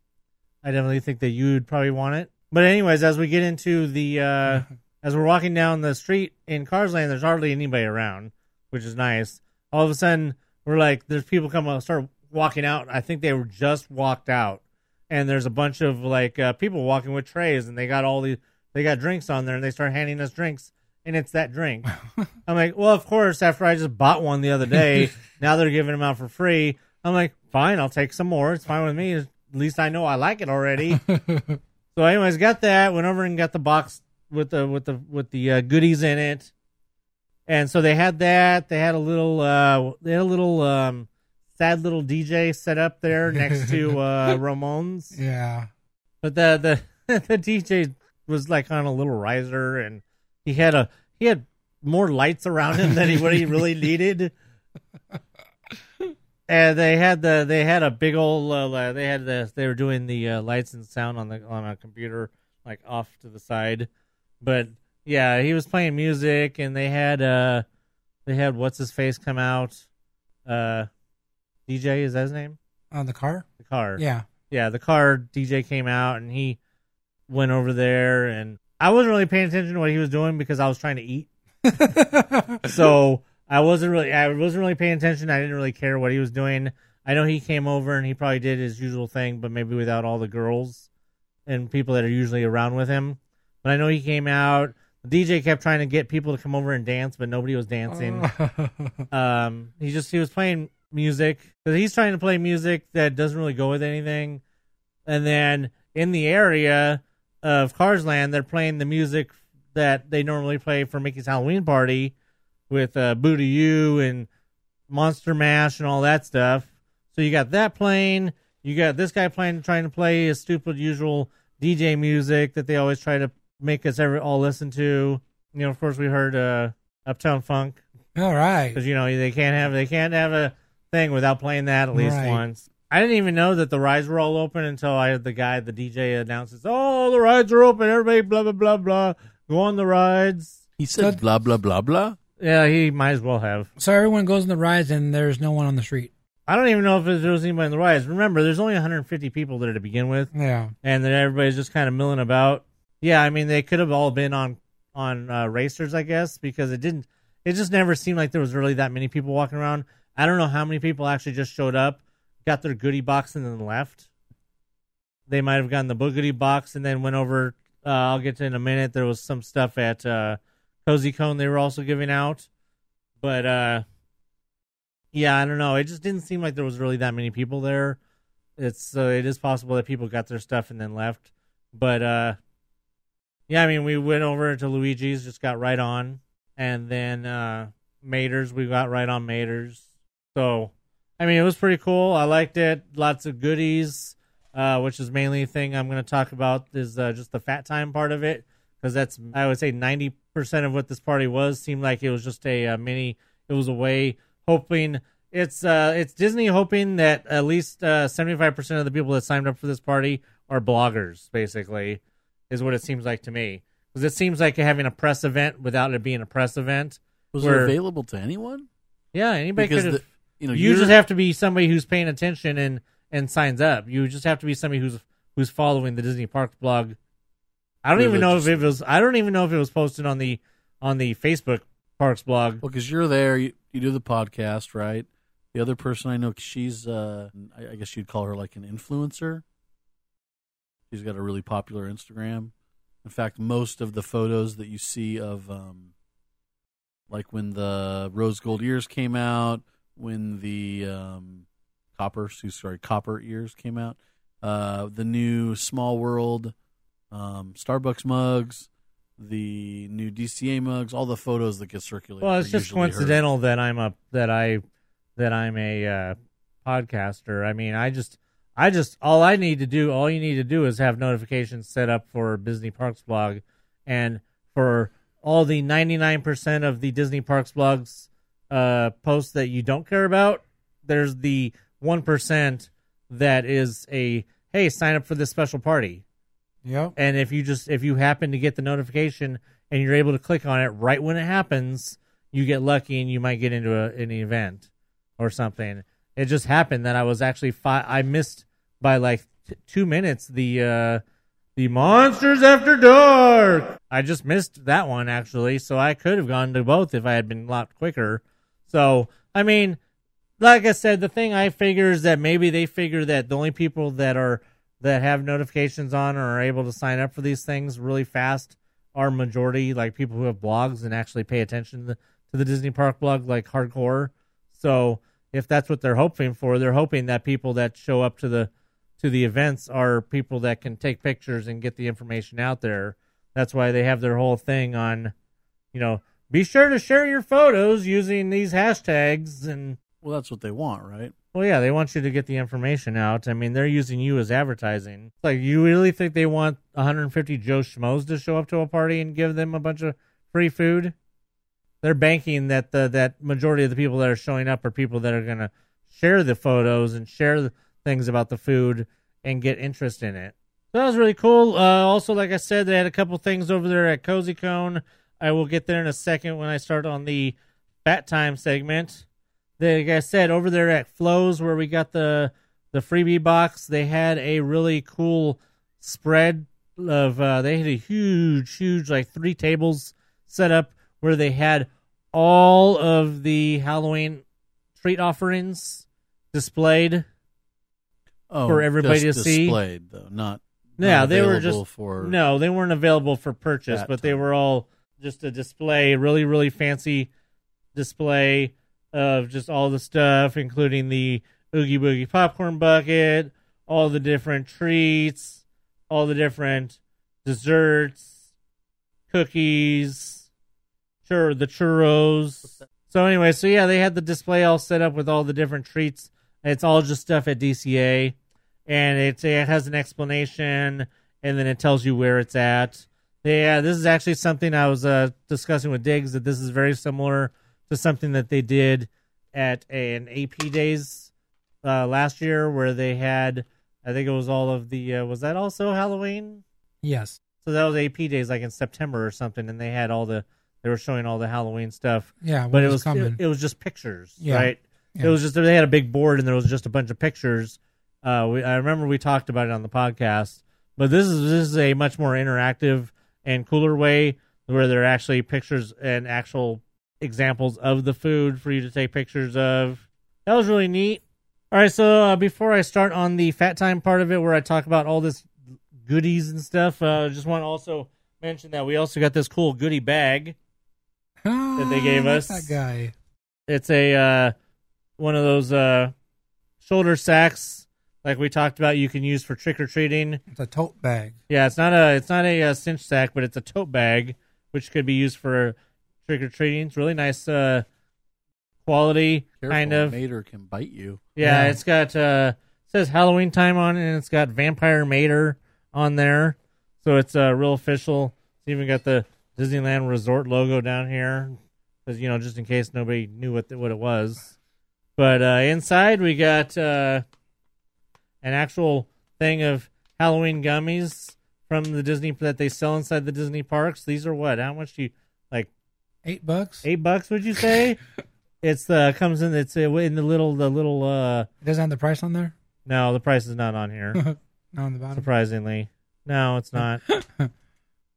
I definitely think that you'd probably want it. But anyways, as we get into the uh, as we're walking down the street in Cars Land, there's hardly anybody around, which is nice. All of a sudden, we're like, there's people come coming, start walking out. I think they were just walked out, and there's a bunch of like uh, people walking with trays, and they got all these, they got drinks on there, and they start handing us drinks, and it's that drink. I'm like, well, of course. After I just bought one the other day, now they're giving them out for free. I'm like, fine, I'll take some more. It's fine with me. At least I know I like it already. so, anyways, got that. Went over and got the box with the with the with the uh, goodies in it. And so they had that. They had a little uh they had a little um sad little DJ set up there next to uh Ramone's. yeah. But the the the DJ was like on a little riser and he had a he had more lights around him than he what he really needed. And they had the they had a big old uh, they had the they were doing the uh, lights and sound on the on a computer like off to the side, but yeah, he was playing music and they had uh they had what's his face come out, uh DJ is that his name? On the car? The car Yeah. yeah, the car DJ came out and he went over there and I wasn't really paying attention to what he was doing because I was trying to eat. so I wasn't really I wasn't really paying attention. I didn't really care what he was doing. I know he came over and he probably did his usual thing, but maybe without all the girls and people that are usually around with him. But I know he came out. The DJ kept trying to get people to come over and dance, but nobody was dancing. um, he just he was playing music because he's trying to play music that doesn't really go with anything. And then in the area of Cars Land, they're playing the music that they normally play for Mickey's Halloween party with uh, Boo to You and Monster Mash and all that stuff. So you got that playing. You got this guy playing, trying to play his stupid usual DJ music that they always try to make us ever all listen to. You know, of course, we heard uh, Uptown Funk All right. because you know they can't have they can't have a thing without playing that at least Right. once. I didn't even know that the rides were all open until I had the guy, the DJ, announces, "Oh, the rides are open! Everybody, blah blah blah blah, go on the rides." He said blah blah blah blah. Yeah, he might as well have. So everyone goes on the rides and there's no one on the street. I don't even know if there was anybody on the rides. Remember, there's only 150 people there to begin with, Yeah. and then everybody's just kind of milling about. Yeah, I mean, they could have all been on on uh, racers, I guess, because it didn't. It just never seemed like there was really that many people walking around. I don't know how many people actually just showed up, got their goodie box, and then left. They might have gotten the boogity box and then went over. Uh, I'll get to in a minute. There was some stuff at uh, Cozy Cone they were also giving out, but uh, yeah, I don't know. It just didn't seem like there was really that many people there. It's so it is possible that people got their stuff and then left, but uh, yeah, I mean, we went over to Luigi's, just got right on, and then uh, Mater's, we got right on Mater's. So, I mean, it was pretty cool. I liked it. Lots of goodies, uh, which is mainly the thing I'm going to talk about is uh, just the fat time part of it, because that's I would say 90 percent of what this party was. Seemed like it was just a, uh mini. It was a way hoping. It's uh, it's Disney hoping that at least uh seventy five percent of the people that signed up for this party are bloggers, basically is what it seems like to me. Because it seems like having a press event without it being a press event. Was Where- it available to anyone? Yeah, anybody Because could the- you know, you just have to be somebody who's paying attention and and signs up. You just have to be somebody who's who's following the Disney Parks blog. I don't even know if it was. I don't even know if it was posted on the on the Facebook Parks blog. Well, because you're there, you, you do the podcast, right? The other person I know, she's, uh, I I guess you'd call her like an influencer. She's got a really popular Instagram. In fact, most of the photos that you see of, um, like when the rose gold ears came out, when the um, copper, sorry, copper ears came out, uh, the new Small World um, Starbucks mugs, the new DCA mugs, all the photos that get circulated. Well, it's just coincidental that I'm a that I that I'm a uh, podcaster. I mean, I just I just all I need to do, all you need to do is have notifications set up for Disney Parks blog, and for all the 99% of the Disney Parks blogs uh, posts that you don't care about, there's the 1% that is a hey, sign up for this special party. Yep. And if you just if you happen to get the notification and you're able to click on it right when it happens, you get lucky and you might get into a, an event or something. It just happened that I was actually fi- I missed by like t- two minutes the uh, the Monsters After Dark. I just missed that one actually, so I could have gone to both if I had been lot quicker. So I mean, like I said, the thing I figure is that maybe they figure that the only people that are that have notifications on or are able to sign up for these things really fast are majority like people who have blogs and actually pay attention to the Disney Park blog like hardcore. So if that's what they're hoping for, they're hoping that people that show up to the to the events are people that can take pictures and get the information out there. That's why they have their whole thing on, you know, be sure to share your photos using these hashtags and Well, that's what they want, right? well, yeah, they want you to get the information out. I mean, they're using you as advertising. Like, you really think they want 150 Joe Schmoes to show up to a party and give them a bunch of free food? They're banking that the that majority of the people that are showing up are people that are going to share the photos and share the things about the food and get interest in it. So that was really cool. Uh, also, like I said, they had a couple things over there at Cozy Cone. I will get there in a second when I start on the Fat Time segment They, like I said, over there at Flo's where we got the the freebie box, they had a really cool spread of uh, they had a huge, huge like three tables set up where they had all of the Halloween treat offerings displayed. Oh, For everybody to see? displayed though, not. Yeah, they were just for no, they weren't available for purchase, but they were all just a display, really, really fancy display of just all the stuff, including the Oogie Boogie popcorn bucket, all the different treats, all the different desserts, cookies, sure, the churros. So anyway, so yeah, they had the display all set up with all the different treats. It's all just stuff at DCA, and it, it has an explanation, and then it tells you where it's at. Yeah, this is actually something I was uh, discussing with Diggs that this is very similar to something that they did at an AP Days uh, last year, where they had, I think it was all of the, uh, was that also Halloween? Yes. So that was AP Days, like in September or something, and they had all the, they were showing all the Halloween stuff, Yeah. but it was coming. it, it was just pictures, Yeah. right? Yeah. It was just they had a big board and there was just a bunch of pictures. Uh, we, I remember we talked about it on the podcast, but this is this is a much more interactive and cooler way where there are actually pictures and actual examples of the food for you to take pictures of. That was really neat. All right, so uh, before I start on the fat time part of it, where I talk about all this goodies and stuff, uh, I just want to also mention that we also got this cool goodie bag. that they gave us. That guy. It's a uh, one of those uh, shoulder sacks like we talked about. You can use for trick or treating. It's a tote bag. Yeah, it's not a it's not a, uh cinch sack, but it's a tote bag which could be used for trick or treating. It's really nice uh, quality, Careful, kind of. Mater can bite you. Yeah, Yeah. it's got uh it says Halloween time on it and it's got Vampire Mater on there. So it's uh real official. It's even got the Disneyland Resort logo down here cuz you know just in case nobody knew what the, what it was. But uh inside we got uh an actual thing of Halloween gummies from the Disney that they sell inside the Disney parks. These are what? How much do you like Eight bucks. 8 bucks would you say? it's uh comes in it's uh, in the little the little uh It doesn't have the price on there. no, the price is not on here. No, on the bottom. surprisingly, no, it's not. this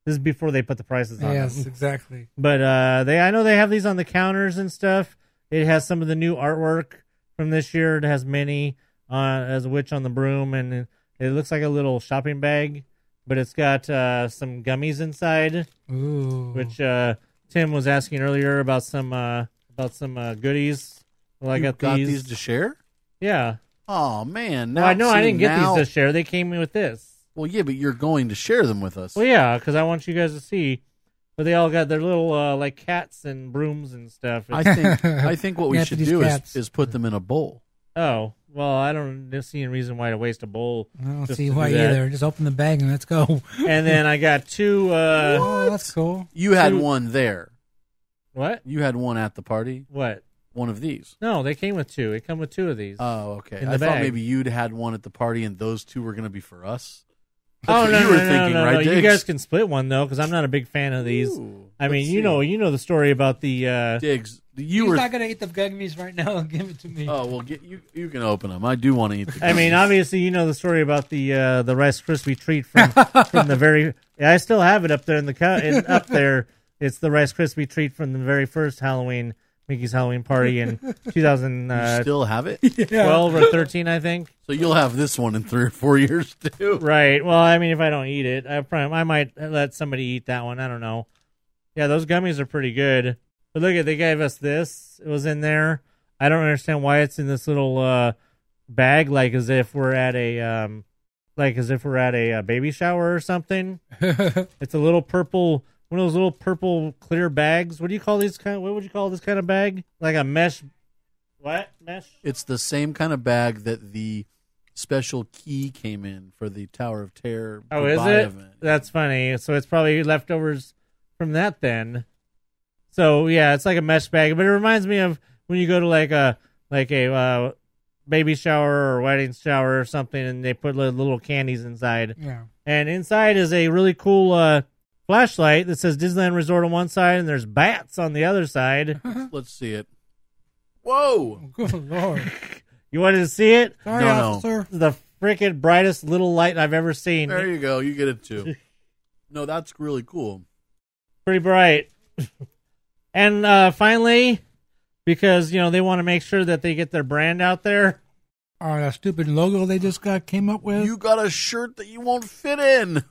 is before they put the prices on Yes, them. exactly. But uh, they, I know they have these on the counters and stuff. It has some of the new artwork from this year. It has Minnie uh, as a witch on the broom, and it, it looks like a little shopping bag. But it's got uh, some gummies inside, Ooh. which uh, Tim was asking earlier about some uh, about some uh, goodies. Well, I You got, these. these to share. yeah. Oh man! Now Well, I know I see, didn't get now, these to share. They came in with this. Well, yeah, but you're going to share them with us. Well, yeah, because I want you guys to see. But they all got their little uh, like cats and brooms and stuff. I think I think what we should Anthony's do is, is put them in a bowl. oh well, I don't see any reason why to waste a bowl. I don't see to do why that. either. Just open the bag and let's go. And then I got two. Uh, Oh, that's cool. You had Two- one there. what? You had one at the party. What? One of these. No, they came with two. It come with two of these. Oh, okay. I the thought maybe you'd had one at the party, and those two were going to be for us. Oh That's what no, you no, were no, thinking, no, no, right? no. You guys can split one though, because I'm not a big fan of these. Ooh, I mean, you see. know, you know the story about the. Uh, Diggs. You He's were. not gonna eat the gummies right now. Give it to me. Oh well, get you. You can open them. I do want to eat. The I mean, obviously, you know the story about the uh, the Rice Krispie treat from from the very. I still have it up there in the co- in, up there. It's the Rice Krispie treat from the very first Halloween Mickey's Halloween party in You 2012 still have it, twelve or 13, I think. so you'll have this one in three or four years too. Right. Well, I mean, if I don't eat it, I probably I might let somebody eat that one. I don't know. Yeah, those gummies are pretty good. But look at they gave us this. It was in there. I don't understand why it's in this little uh, bag, like as if we're at a um, like as if we're at a, uh baby shower or something. it's a little purple, one of those little purple clear bags. What do you call these kind? What would you call this kind of bag? Like a mesh. What mesh? It's the same kind of bag that the special key came in for the Tower of Terror. Oh, is it? event. That's funny. So it's probably leftovers from that then. So yeah, it's like a mesh bag, but it reminds me of when you go to like a like a uh, baby shower or wedding shower or something, and they put little candies inside. Yeah. And inside is a really cool uh, flashlight that says Disneyland Resort on one side, and there's bats on the other side. Let's see it. Whoa! Good lord. you wanted to see it? Sorry, No, no. officer. This is the freaking brightest little light I've ever seen. There you go. You get it too. No, that's really cool. pretty bright. and uh, finally, because you know they want to make sure that they get their brand out there. Oh, that stupid logo they just got came up with. You got a shirt that you won't fit in.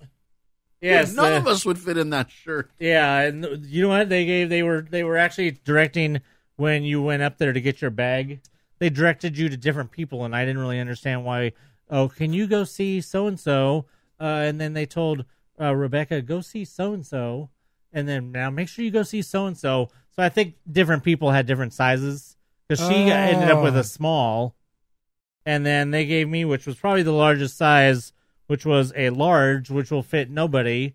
Yes, none uh, of us would fit in that shirt. Yeah, and you know what they gave? They were they were actually directing when you went up there to get your bag. They directed you to different people, and I didn't really understand why. Oh, can you go see so and so? And then they told uh, Rebecca, go see so and so, and then now make sure you go see so and so. So I think different people had different sizes because she got, ended up with Oh. a small, and then they gave me, which was probably the largest size, which was a large, which will fit nobody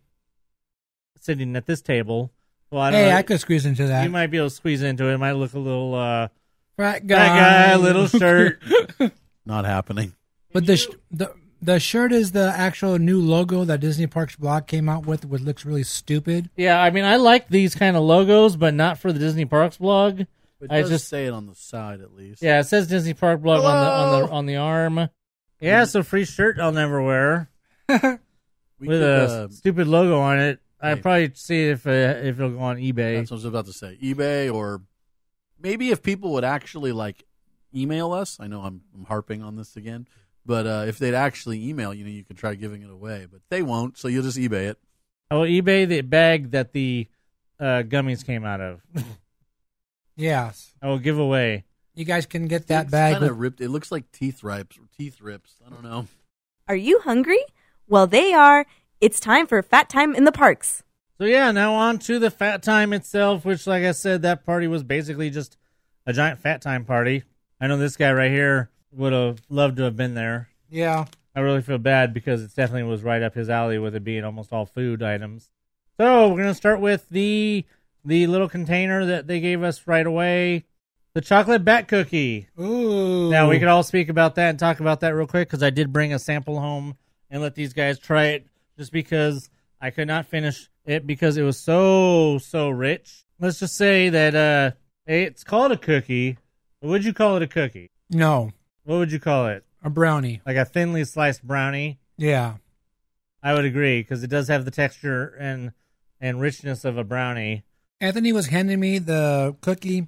sitting at this table. Well, I don't hey, know. I could squeeze into that. you might be able to squeeze into it. It might look a little uh, Fat guy. that guy, little shirt. Not happening. But the, sh- the the shirt is the actual new logo that Disney Parks blog came out with, which looks really stupid. yeah, I mean, I like these kind of logos, but not for the Disney Parks blog. It I does just- say it on the side at least. Yeah, it says Disney Park blog on the on the on the arm. Yeah, so free shirt I'll never wear we with could, a uh, stupid logo on it. I'd probably see if uh, if it'll go on eBay. That's what I was about to say. eBay or maybe if people would actually like email us. I know I'm, I'm harping on this again, but uh, if they'd actually email, you know, you could try giving it away, but they won't. So you'll just eBay it. I will eBay the bag that the uh, gummies came out of. Yes, I will give away. You guys can get that It's bag. kind of ripped. It looks like teeth rips or teeth rips. I don't know. Are you hungry? Well, they are. It's time for Fat Time in the Parks. So yeah, now on to the fat time itself, which, like I said, that party was basically just a giant fat time party. I know this guy right here would have loved to have been there. yeah, I really feel bad because it definitely was right up his alley with it being almost all food items. So we're gonna start with the the little container that they gave us right away, the chocolate bat cookie. ooh. Now we can all speak about that and talk about that real quick because I did bring a sample home and let these guys try it just because I could not finish it because it was so so rich. Let's just say that uh it's called a cookie. Would you call it a cookie? no What would you call it? a brownie. Like a thinly sliced brownie? Yeah, I would agree because it does have the texture and and richness of a brownie. Anthony was handing me the cookie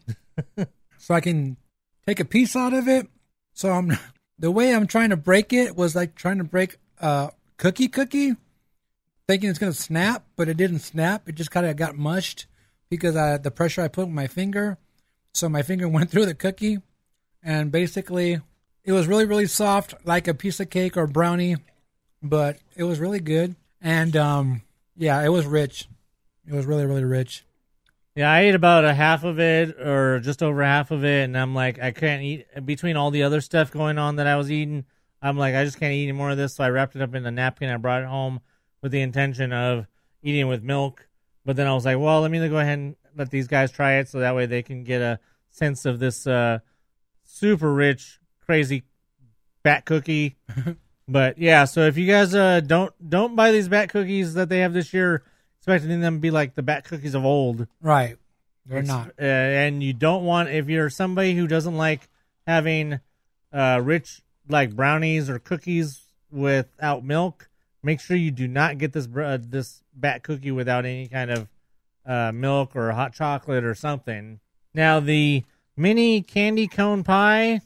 so I can take a piece out of it. So I'm the way I'm trying to break it was like trying to break a cookie cookie, thinking it's gonna snap, but it didn't snap. It just kind of got mushed because I, the pressure I put with my finger. So my finger went through the cookie, and basically it was really really soft, like a piece of cake or brownie. but it was really good. And um, yeah, it was rich. It was really really rich. Yeah, I ate about a half of it or just over half of it, and I'm like, I can't eat between all the other stuff going on that I was eating. I'm like, I just can't eat any more of this. So I wrapped it up in a napkin. I brought it home with the intention of eating with milk. But then I was like, well, let me go ahead and let these guys try it so that way they can get a sense of this uh, super rich, crazy bat cookie. but yeah, so if you guys uh, don't don't buy these bat cookies that they have this year, expecting them to be like the bat cookies of old. Right. They're It's- not. Uh, and you don't want if you're somebody who doesn't like having uh, rich like brownies or cookies without milk. Make sure you do not get this br- uh, this bat cookie without any kind of uh, milk or hot chocolate or something. Now the mini candy cone pie,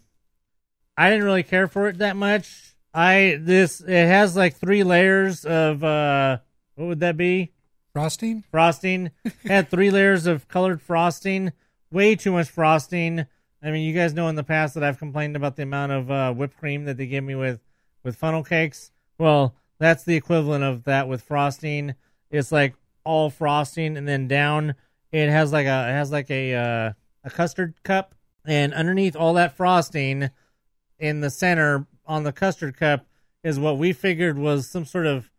I didn't really care for it that much. I this it has like three layers of uh what would that be? Frosting? frosting. had three layers of colored frosting. Way too much frosting. I mean, you guys know in the past that I've complained about the amount of uh, whipped cream that they give me with with funnel cakes. Well, that's the equivalent of that with frosting. It's like all frosting, and then down it has like a it has like a uh, a custard cup, and underneath all that frosting, in the center on the custard cup is what we figured was some sort of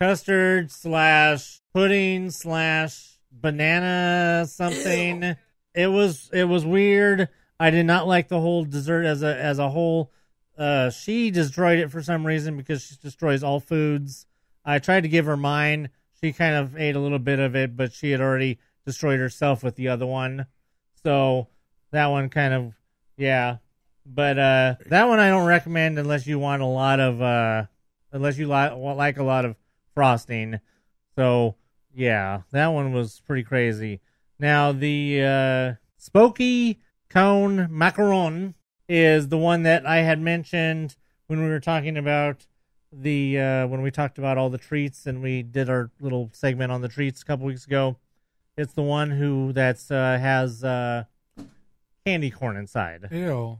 custard slash pudding slash banana something. it was it was weird. I did not like the whole dessert as a as a whole. Uh, she destroyed it for some reason because she destroys all foods. I tried to give her mine. She kind of ate a little bit of it, but she had already destroyed herself with the other one. So that one kind of yeah. But uh, that one I don't recommend unless you want a lot of uh, unless you li- like a lot of frosting. So yeah, that one was pretty crazy. Now the uh, Spooky Cone Macaron is the one that I had mentioned when we were talking about the uh, when we talked about all the treats and we did our little segment on the treats a couple weeks ago. It's the one who that's uh, has uh, candy corn inside. Ew.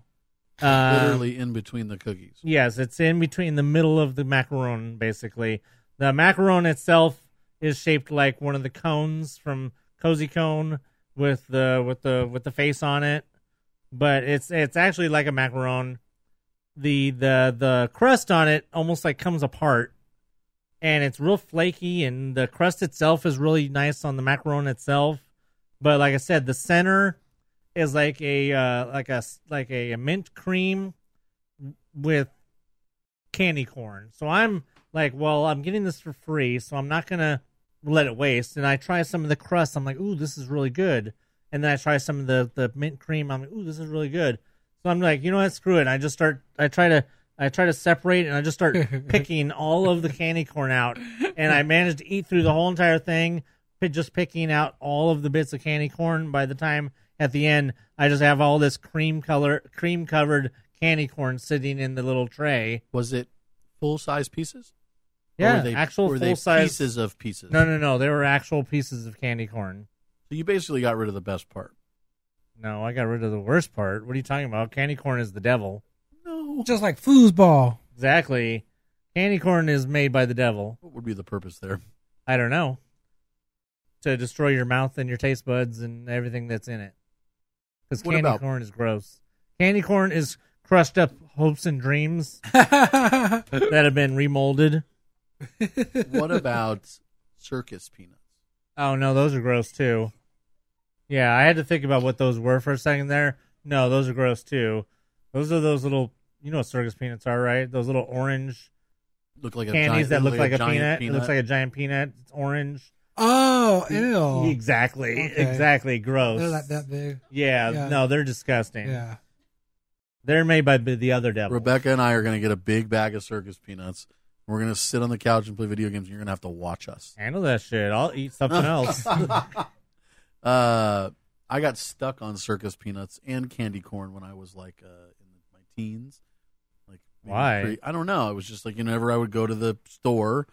Um, Literally in between the cookies. Yes, it's in between the middle of the macaron, basically. The macaron itself is shaped like one of the cones from Cozy Cone with the with the with the face on it, but it's it's actually like a macaron. The the the crust on it almost like comes apart, and it's real flaky, and the crust itself is really nice on the macaron itself. But like I said, the center is like a uh, like a like a, mint cream with candy corn. So I'm like, well, I'm getting this for free, so I'm not gonna let it waste. And I try some of the crust. I'm like, ooh, this is really good. And then I try some of the the mint cream. I'm like, ooh, this is really good. So I'm like, you know what? Screw it. I just start. I try to. I try to separate and I just start picking all of the candy corn out, and I managed to eat through the whole entire thing, just picking out all of the bits of candy corn. By the time at the end, I just have all this cream color, cream covered candy corn sitting in the little tray. Was it full size pieces? Yeah, were they, actual full size pieces of pieces. No, no, no. They were actual pieces of candy corn. So you basically got rid of the best part. No, I got rid of the worst part. What are you talking about? Candy corn is the devil. No. Just like foosball. Exactly. Candy corn is made by the devil. What would be the purpose there? I don't know. To destroy your mouth and your taste buds and everything that's in it. Because candy about- corn is gross. Candy corn is crushed up hopes and dreams that have been remolded. what about circus peanuts? Oh no, those are gross too. Yeah, I had to think about what those were for a second there. No, those are gross too. Those are those little, you know, what circus peanuts are, right? Those little orange Look like a candies giant, that look like a, giant peanut. It looks like a giant peanut. It's orange. Oh, ew. Exactly, Okay. exactly. Gross. They're not that big. yeah, Yeah. no, they're disgusting. Yeah. They're made by the the other devil. Rebecca and I are going to get a big bag of circus peanuts. We're going to sit on the couch and play video games. And you're going to have to watch us. Handle that shit. I'll eat something else. Uh, I got stuck on circus peanuts and candy corn when I was like uh, in my teens. Like Why? pre- I don't know. It was just like you know, whenever I would go to the store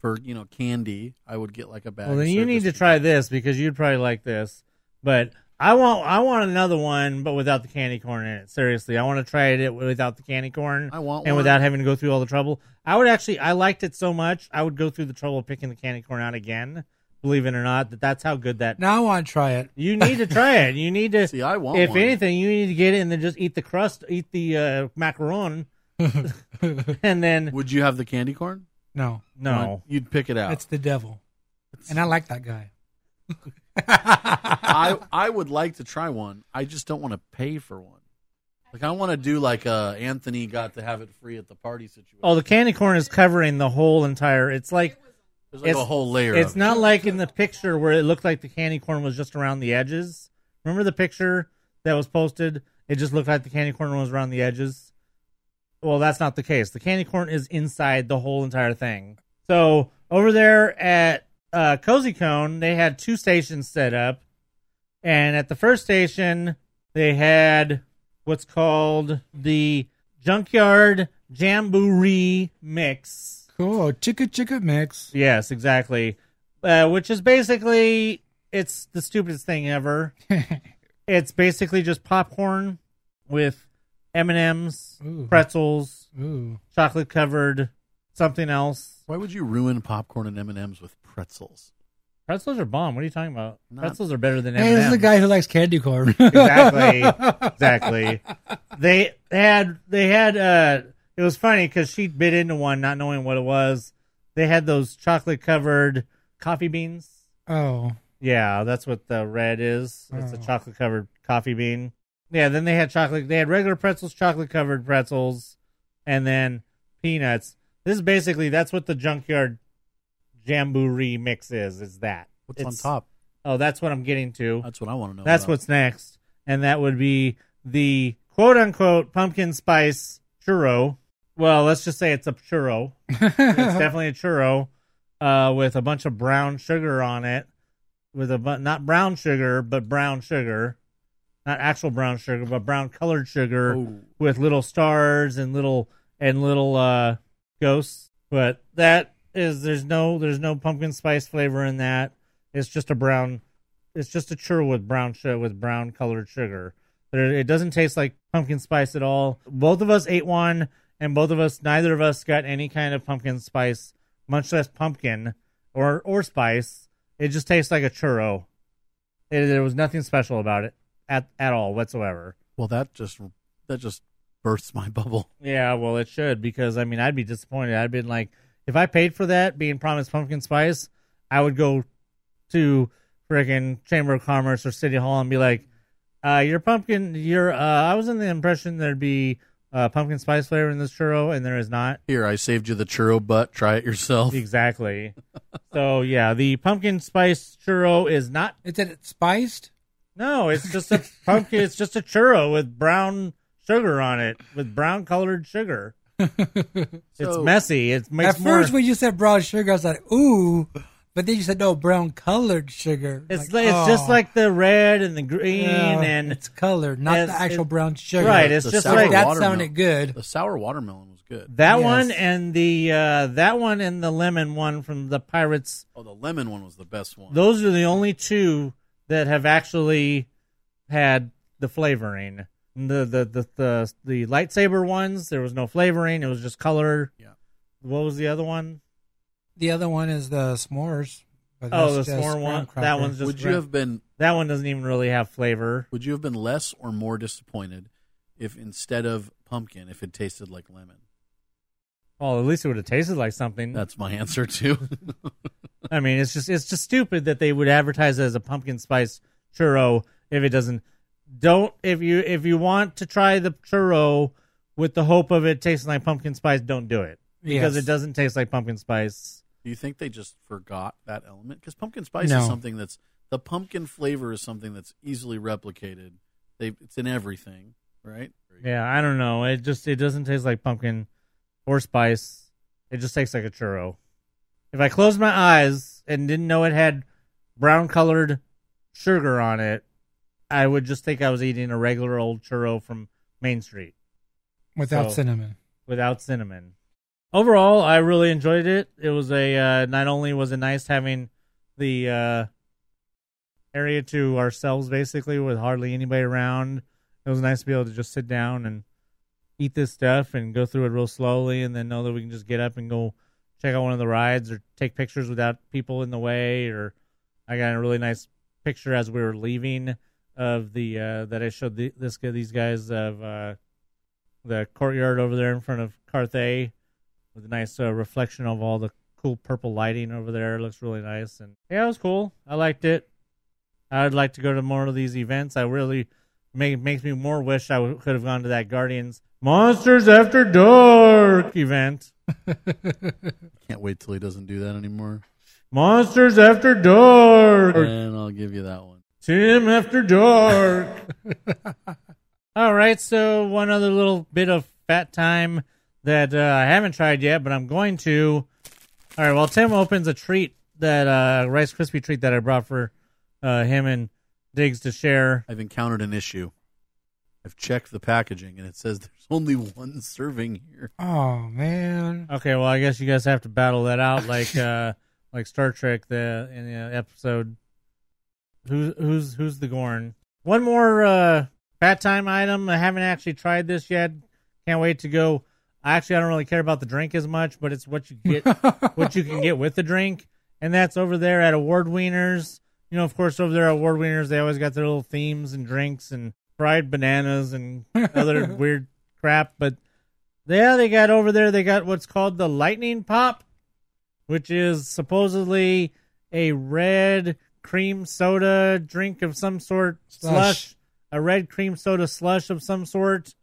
for you know candy, I would get like a bag. well, of then you need to try this because you'd probably like this. But I want I want another one, but without the candy corn in it. Seriously, I want to try it without the candy corn. I want and one. without having to go through all the trouble. I would actually, I liked it so much, I would go through the trouble of picking the candy corn out again. Believe it or not, that that's how good that. Now I want to try it. You need to try it. You need to. See, I want if one. anything, you need to get it and then just eat the crust, eat the uh, macaron, and then Would you have the candy corn? No, no. You'd pick it out. it's the devil, and I like that guy. I I would like to try one. I just don't want to pay for one. Like I want to do like uh Anthony got to have it free at the party situation. Oh, the candy corn is covering the whole entire. It's like There's like a whole layer. It's of it. not like in the picture where it looked like the candy corn was just around the edges. Remember the picture that was posted? It just looked like the candy corn was around the edges. Well, that's not the case. The candy corn is inside the whole entire thing. So over there at uh, Cozy Cone, they had two stations set up, and at the first station they had what's called the Junkyard Jamboree Mix. Cool, chicka chicka mix. Yes, exactly. Uh, which is basically it's the stupidest thing ever. it's basically just popcorn with M and M's, pretzels, Ooh, chocolate covered something else. Why would you ruin popcorn and M and M's with pretzels? Pretzels are bomb. What are you talking about? Not- pretzels are better than M hey, this is the guy who likes candy corn. exactly exactly they had they had uh it was funny because she bit into one not knowing what it was they had those chocolate covered coffee beans oh, yeah that's what the red is it's a Oh. chocolate covered coffee bean yeah then they had chocolate they had regular pretzels chocolate covered pretzels and then peanuts this is basically that's what the junkyard jamboree mix is is that What's It's- on top? oh that's what i'm getting to That's what I want to know. that's about. what's next, and that would be the quote unquote pumpkin spice churro. Well, let's just say it's a churro. it's definitely a churro uh, with a bunch of brown sugar on it, with a bu- not brown sugar, but brown sugar, not actual brown sugar, but brown colored sugar Oh. with little stars and little and little uh, ghosts. But that is there's no there's no pumpkin spice flavor in that. It's just a brown. It's just a churro with brown sugar with brown colored sugar. It doesn't taste like pumpkin spice at all. Both of us ate one, and both of us, neither of us got any kind of pumpkin spice, much less pumpkin or or spice. It just tastes like a churro. It, there was nothing special about it at at all whatsoever. well, that just that just bursts my bubble. Yeah, well, it should because I mean, I'd be disappointed. I'd been like, if I paid for that, being promised pumpkin spice, I would go to friggin' Chamber of Commerce or City Hall and be like, uh, your pumpkin, your, uh, I was in the impression there'd be uh, pumpkin spice flavor in this churro, and there is not. Here, I saved you the churro butt. Try it yourself. Exactly. so yeah, the pumpkin spice churro is not. is it spiced? No, it's just a pumpkin. It's just a churro with brown sugar on it, with brown colored sugar. it's messy. It makes At more. first, when you said brown sugar, I was like, ooh. But then you said no, brown colored sugar. It's Like, like, it's just oh. like the red and the green Yeah, and it's colored, not it's- the actual it- brown sugar. right. It's The just like that watermelon. sounded good. The sour watermelon was good. that Yes. one and the uh, that one and the lemon one from the Pirates. Oh, the lemon one was the best one. Those are the only two that have actually had the flavoring. The the the the, the lightsaber ones, there was no flavoring. It was just color. Yeah. What was the other one? The other one is the s'mores. but Oh, the that's just s'more graham one. cracker. That one's just would you gra- have been that one doesn't even really have flavor. Would you have been less or more disappointed if instead of pumpkin, if it tasted like lemon? Well, at least it would have tasted like something. That's my answer too. I mean, it's just it's just stupid that they would advertise it as a pumpkin spice churro if it doesn't. Don't if you if you want to try the churro with the hope of it tasting like pumpkin spice, don't do it because Yes. it doesn't taste like pumpkin spice. Do you think they just forgot that element? Because pumpkin spice No. is something that's the pumpkin flavor is something that's easily replicated. They it's in everything, right? Yeah, I don't know. It just it doesn't taste like pumpkin or spice. It just tastes like a churro. If I closed my eyes and didn't know it had brown colored sugar on it, I would just think I was eating a regular old churro from Main Street. without so- cinnamon. without cinnamon. Overall, I really enjoyed it. It was a uh, not only was it nice having the uh, area to ourselves, basically, with hardly anybody around. It was nice to be able to just sit down and eat this stuff and go through it real slowly, and then know that we can just get up and go check out one of the rides or take pictures without people in the way. Or I got a really nice picture as we were leaving of the uh, that I showed the, this these guys of uh, the courtyard over there in front of Carthay with a nice uh, reflection of all the cool purple lighting over there. It looks really nice, and yeah, it was cool. I liked it. I'd like to go to more of these events. I really make, makes me more wish I w- could have gone to that Guardians Monsters After Dark event. Can't wait till he doesn't do that anymore. Monsters After Dark. And I'll give you that one. Tim After Dark. All right, so one other little bit of fat time that uh, I haven't tried yet, but I'm going to. All right, well, Tim opens a treat that uh, Rice Krispie treat that I brought for uh, him and Diggs to share. I've encountered an issue. I've checked the packaging and it says there's only one serving here. Oh man. Okay, well, I guess you guys have to battle that out like uh, like Star Trek the in the episode. Who's who's who's the Gorn? One more uh, fat time item. I haven't actually tried this yet. Can't wait to go. I actually I don't really care about the drink as much, but it's what you get what you can get with the drink, and that's over there at Award Wieners. You know, of course, over there at Award Wieners, they always got their little themes and drinks and fried bananas and other weird crap. But yeah, they got over there. They got what's called the Lightning Pop, which is supposedly a red cream soda drink of some sort, slush, Slush. a red cream soda slush of some sort,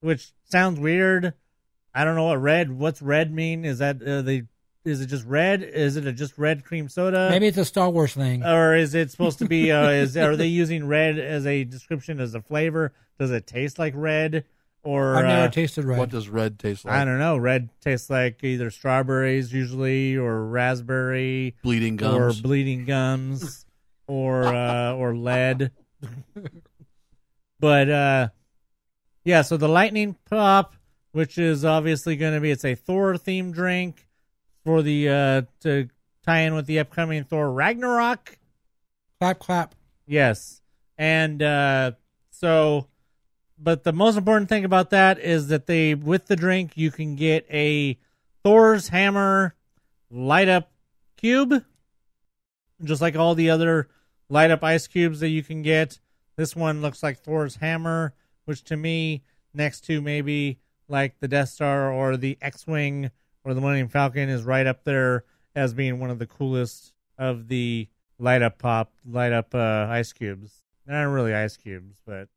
which sounds weird. I don't know what red. What's red mean? Is that uh, the? Is it just red? Is it a just red cream soda? Maybe it's a Star Wars thing. or is it supposed to be? Uh, is are they using red as a description as a flavor? Does it taste like red? Or I've never uh, tasted red. What does red taste like? I don't know. Red tastes like either strawberries usually, or raspberry, Bleeding gums. or bleeding gums, or uh, or lead. but uh, yeah, so the lightning pop, which is obviously going to be, it's a Thor themed drink for the uh, to tie in with the upcoming Thor Ragnarok. clap clap. Yes. And uh, so, but the most important thing about that is that they, with the drink, you can get a Thor's hammer light up cube, just like all the other light up ice cubes that you can get. This one looks like Thor's hammer, which to me, next to maybe like the Death Star or the X Wing or the Millennium Falcon, is right up there as being one of the coolest of the light up pop, light up uh, ice cubes. They're not really ice cubes, but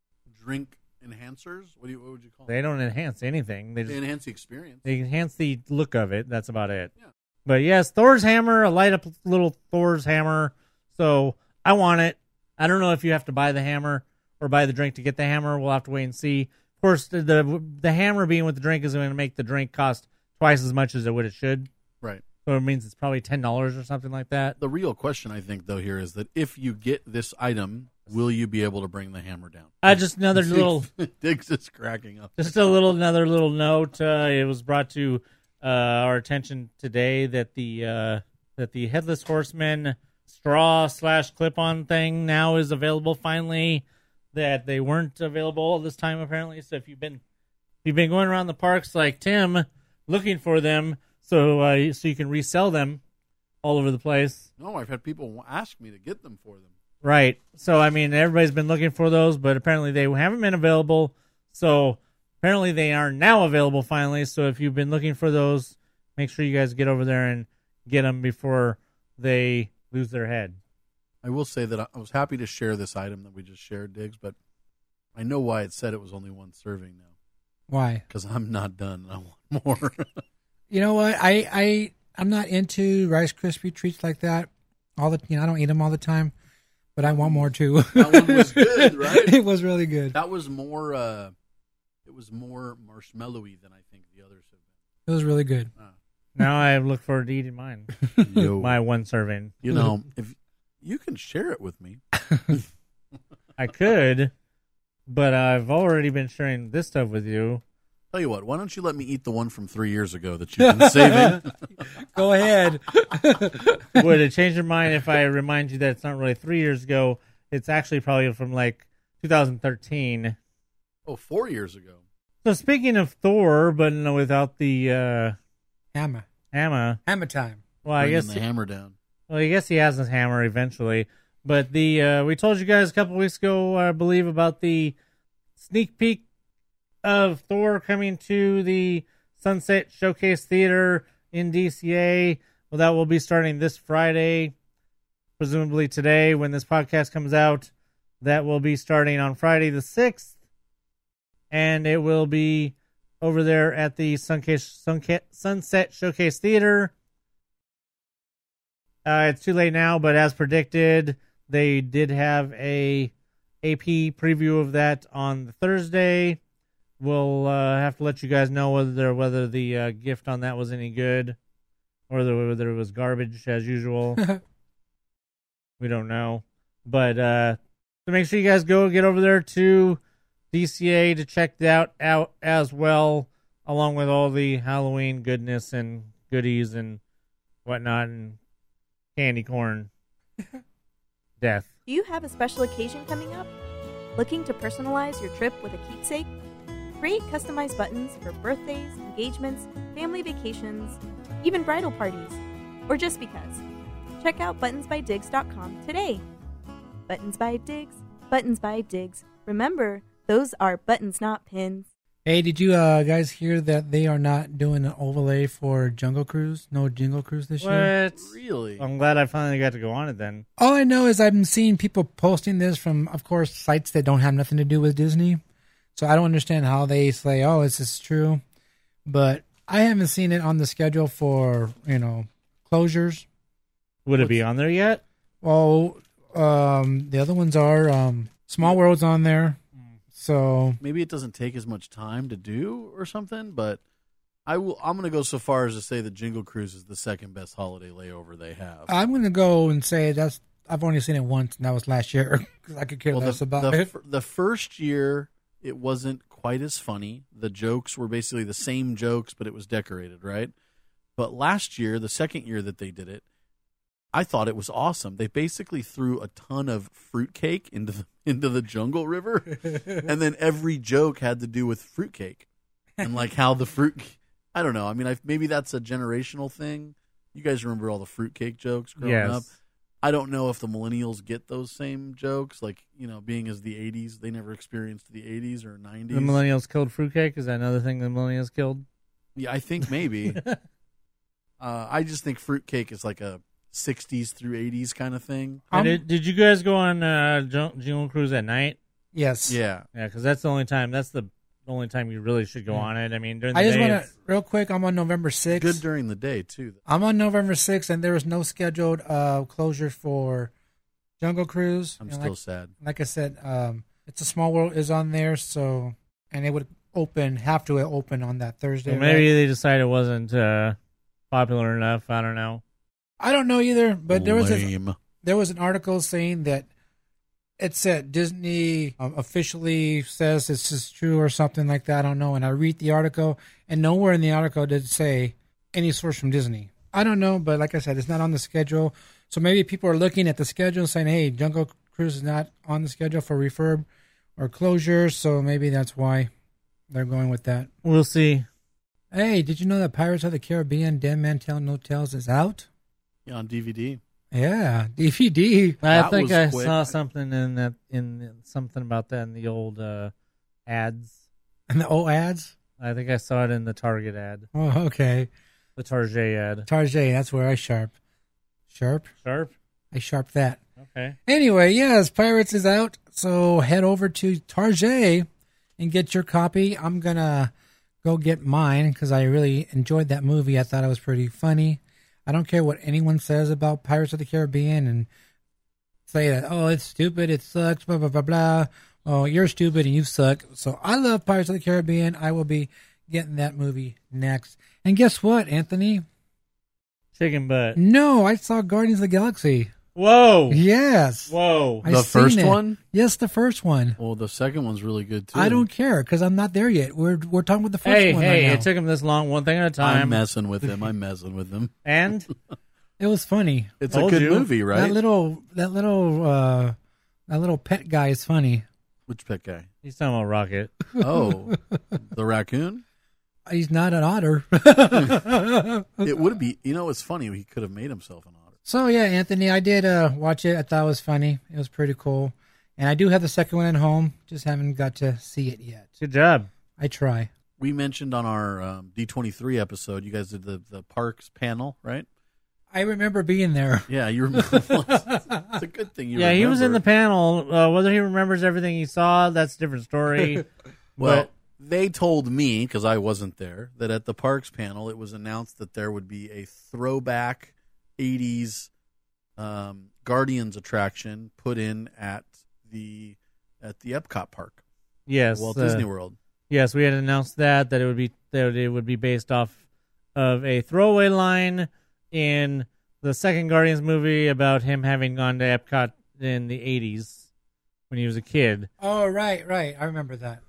Drink enhancers? What do you? What would you call they don't enhance anything. They They just enhance the experience. they enhance the look of it. That's about it. Yeah. But yes, Thor's hammer, a light up little Thor's hammer. So I want it. I don't know if you have to buy the hammer or buy the drink to get the hammer. We'll have to wait and see. Of course, the the, the hammer being with the drink is going to make the drink cost twice as much as it would it should. Right. So it means it's probably ten dollars or something like that. The real question, I think, though, here is that if you get this item, will you be able to bring the hammer down? I just another little Diggs is cracking up. Just a little, another little note. Uh, it was brought to uh, our attention today that the uh, that the headless horseman straw slash clip on thing now is available. Finally, that they weren't available all this time apparently. So if you've been if you've been going around the parks like Tim looking for them, so uh, so you can resell them all over the place. No, I've had people ask me to get them for them. Right. So I mean, everybody's been looking for those, but apparently they haven't been available. So apparently they are now available finally. So if you've been looking for those, make sure you guys get over there and get them before they lose their head. I will say that I I was happy to share this item that we just shared, Diggs, but I know why it said it was only one serving now. Why? Because I'm not done. and I want more. You know what? I I I'm not into Rice Krispie treats like that. All the you know I don't eat them all the time, but I want more too. That one was good, right? it was really good. that was more. uh It was more marshmallowy than I think the others have It was really good. Now I look forward to eating mine. Yo, My one serving. you know, if you can share it with me, I could, but I've already been sharing this stuff with you. Tell you what. Why don't you let me eat the one from three years ago that you've been saving? Go ahead. Would it change your mind if I remind you that it's not really three years ago? it's actually probably from like 2013. Oh, four years ago. So speaking of Thor, but no, without the uh, Hammer. hammer. Hammer time. Well, I Bringing guess the hammer down. Well, I guess he has his hammer eventually. But the uh, we told you guys a couple weeks ago, I believe, about the sneak peek of Thor coming to the Sunset Showcase Theater in DCA. Well, that will be starting this Friday, presumably today when this podcast comes out. That will be starting on Friday the sixth, and it will be over there at the Sunset Showcase Theater. Uh, it's too late now, but as predicted, they did have a AP preview of that on Thursday. We'll uh, have to let you guys know whether whether the uh, gift on that was any good, or whether, whether it was garbage as usual. we don't know, but uh, so make sure you guys go get over there to DCA to check that out as well, along with all the Halloween goodness and goodies and whatnot and candy corn death. Do you have a special occasion coming up? Looking to personalize your trip with a keepsake? Create customized buttons for birthdays, engagements, family vacations, even bridal parties, or just because. Check out buttonsbydigs.com today. Buttons by Digs, Buttons by Digs. Remember, those are buttons, not pins. Hey, did you uh, guys hear that they are not doing an overlay for Jungle Cruise? No Jingle Cruise this year? What? Really? I'm glad I finally got to go on it then. All I know is I've been seeing people posting this from, of course, sites that don't have nothing to do with Disney. So I don't understand how they say, "Oh, is this true?" But I haven't seen it on the schedule for you know closures. Would it be on there yet? Well, um, the other ones are um, Small World's on there. So Maybe it doesn't take as much time to do or something, but I will. I'm going to go so far as to say that Jingle Cruise is the second best holiday layover they have. I'm gonna go and say that's I've only seen it once, and that was last year because I could care Well, less the, about the, it. fir- the first year it wasn't quite as funny. The jokes were basically the same jokes, but it was decorated, right? But last year, the second year that they did it, I thought it was awesome. They basically threw a ton of fruitcake into the into the jungle river, and then every joke had to do with fruitcake and like how the fruit. I don't know. I mean, I, maybe that's a generational thing. You guys remember all the fruitcake jokes growing yes. up? I don't know if the millennials get those same jokes, like you know, being as the '80s, they never experienced the '80s or '90s. The millennials killed fruitcake. Is that another thing the millennials killed? yeah, I think maybe. uh, I just think fruitcake is like a '60s through '80s kind of thing. And did, did you guys go on uh, Jun- Jungle Cruise at night? yes. Yeah, Yeah, because that's the only time. That's the only time you really should go on it. I mean, during the I just day, want to it's- real quick. I'm on November sixth. good during the day too. I'm on November 6th, and there was no scheduled uh, closure for Jungle Cruise. I'm And still like, sad. like I said, um, It's a Small World is on there, so and it would open have to open on that Thursday. Well, maybe right? they decided it wasn't uh, popular enough. I don't know. I don't know either, but there was a, Lame. there was an article saying that it said Disney um, officially says this is true or something like that. I don't know. And I read the article, and nowhere in the article did it say any source from Disney. I don't know, but like I said, it's not on the schedule. So maybe people are looking at the schedule and saying, "Hey, Jungle Cruise is not on the schedule for refurb or closure." So maybe that's why they're going with that. We'll see. Hey, did you know that Pirates of the Caribbean: Dead Man Tell No Tales is out? Yeah, on DVD. Yeah, DVD. I That think was I quick. saw something in that in something about that in the old uh, ads. And the old ads. I think I saw it in the Target ad, Oh, okay. the Target ad. Tarjay, that's where I sharp. Sharp? Sharp. I sharp that. Okay. Anyway, yes, Pirates is out. So head over to Tarjay and get your copy. I'm to go get mine because I really enjoyed that movie. I thought it was pretty funny. I don't care what anyone says about Pirates of the Caribbean and say that, oh, it's stupid, it sucks, blah, blah, blah, blah. Oh, you're stupid and you suck. So I love Pirates of the Caribbean. I will be getting that movie next. And guess what, Anthony? Chicken butt. No, I saw Guardians of the Galaxy. Whoa. Yes. Whoa. I The first it. one? Yes, the first one. Well, the second one's really good too. I don't care because I'm not there yet. We're we're talking about the first Hey, one hey! right it took him this long, one thing at a time. I'm messing with him. I'm messing with him. and it was funny. It's a good you. movie, right? That little that little uh, That little pet guy is funny. Which pet guy? He's talking about Rocket. Oh, the raccoon. He's not an otter. It would be. You know, it's funny. He could have made himself an otter. So yeah, Anthony, I did uh, watch it. I thought it was funny. It was pretty cool. And I do have the second one at home. Just haven't got to see it yet. Good job. I try. We mentioned on our um, D23 episode, you guys did the the parks panel, right? I remember being there. Yeah, you remember. it's a good thing you. yeah, he was in the panel. Uh, whether he remembers everything he saw, that's a different story. Well, But- they told me because I wasn't there that at the parks panel it was announced that there would be a throwback '80s um, Guardians attraction put in at the at the Epcot Park, yes, Walt uh, Disney World. Yes, we had announced that that it would be that it would be based off of a throwaway line in the second Guardians movie about him having gone to Epcot in the '80s when he was a kid. Oh right, right. I remember that.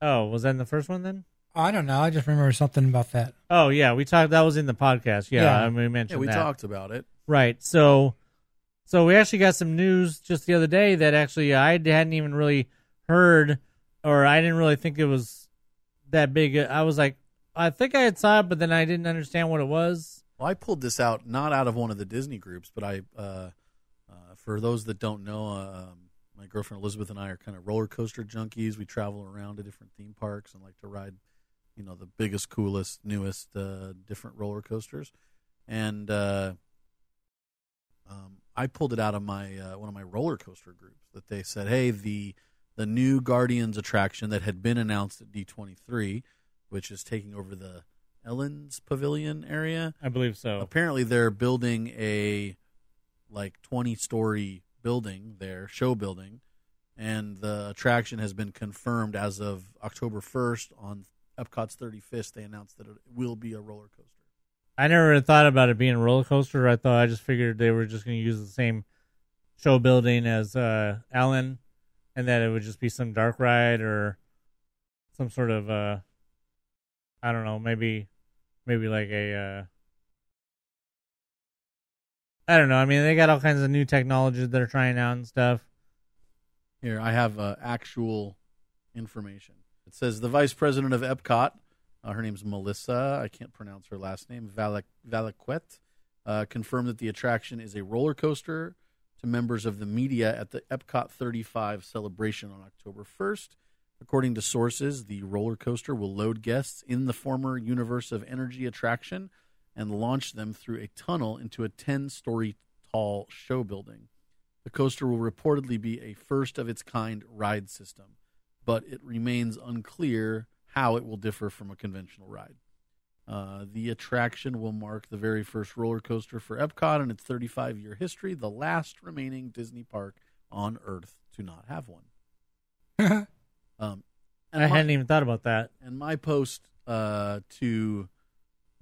Oh, was that in the first one then? I don't know. I just remember something about that. Oh yeah, we talked. That was in the podcast. Yeah, Yeah. I mean, we Yeah, we that. talked about it. Right. So, so we actually got some news just the other day that actually I hadn't even really heard, or I didn't really think it was that big. I was like, I think I had saw it, but then I didn't understand what it was. Well, I pulled this out not out of one of the Disney groups, but I, uh, uh, for those that don't know, uh, um, my girlfriend Elizabeth and I are kind of roller coaster junkies. We travel around to different theme parks and like to ride, you know, the biggest, coolest, newest, uh, different roller coasters. And uh, um, I pulled it out of my uh, one of my roller coaster groups that they said, "Hey, the the new Guardians attraction that had been announced at D23, which is taking over the Ellen's Pavilion area." I believe so. apparently they're building a like 20 story building there show building and the attraction has been confirmed as of october 1st on epcot's 35th they announced that it will be a roller coaster I never thought about it being a roller coaster. I thought I just figured they were just going to use the same show building as uh, Ellen, and that it would just be some dark ride or some sort of uh, I don't know, maybe maybe like a uh, I don't know. I mean, they got all kinds of new technologies that they're trying out and stuff. here i have uh, actual information it says the vice president of epcot uh, her name's melissa i can't pronounce her last name Valak- Valiquette uh, confirmed that the attraction is a roller coaster to members of the media at the Epcot 35 celebration on October 1st. According to sources, the roller coaster will load guests in the former Universe of Energy attraction and launch them through a tunnel into a 10 story tall show building. The coaster will reportedly be a first of its kind ride system, but it remains unclear how it will differ from a conventional ride. Uh, the attraction will mark the very first roller coaster for Epcot in its 35 year history, the last remaining Disney park on Earth to not have one. Um, and I my- hadn't even thought about that. and my post uh, to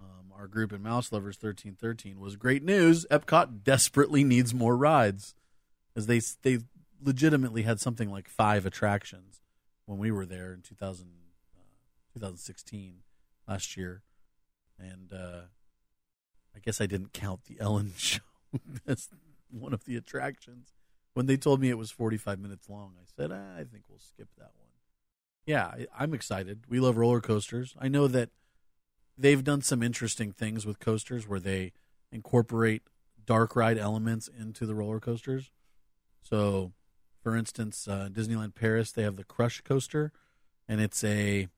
um, our group in Mouse Lovers thirteen thirteen was great news. Epcot desperately needs more rides, as they they legitimately had something like five attractions when we were there in 2000, uh, 2016 last year, and uh, I guess I didn't count the Ellen show as one of the attractions. When they told me it was forty five minutes long, I said ah, I think we'll skip that one yeah, I- I'm excited. We love roller coasters. I know that they've done some interesting things with coasters where they incorporate dark ride elements into the roller coasters. So, for instance, uh, Disneyland Paris, they have the Crush coaster, and it's a. Have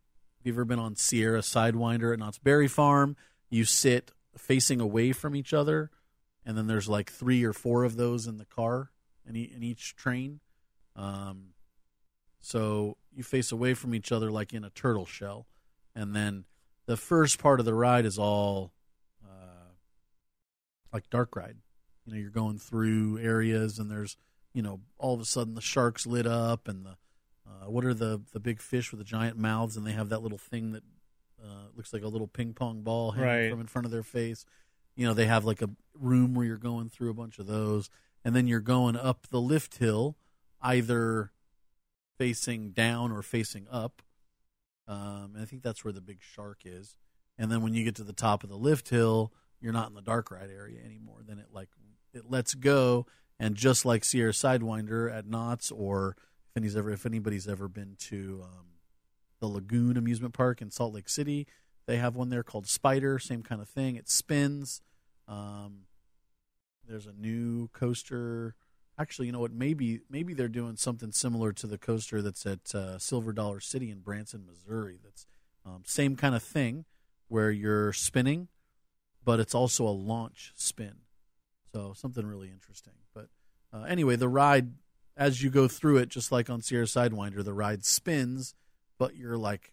you ever been on Sierra Sidewinder at Knott's Berry Farm? You sit facing away from each other, and then there's like three or four of those in the car in, e- in each train. Um, so you face away from each other like in a turtle shell, and then the first part of the ride is all uh, like dark ride. You know, you're going through areas, and there's you know all of a sudden the sharks lit up, and the uh, what are the the big fish with the giant mouths, and they have that little thing that uh, looks like a little ping pong ball hanging Right. from in front of their face. You know, they have like a room where you're going through a bunch of those, and then you're going up the lift hill, either facing down or facing up. Um, and I think that's where the big shark is. And then when you get to the top of the lift hill, you're not in the dark ride area anymore. Then it like it lets go And just like Sierra Sidewinder at Knott's, or if anybody's ever if anybody's ever been to um, the Lagoon Amusement Park in Salt Lake City, they have one there called Spider. Same kind of thing. It spins. Um, there's a new coaster. Actually, you know what? Maybe maybe they're doing something similar to the coaster that's at uh, Silver Dollar City in Branson, Missouri. That's um, same kind of thing where you're spinning, but it's also a launch spin. So something really interesting. But uh, anyway, the ride as you go through it, just like on Sierra Sidewinder, the ride spins, but you're like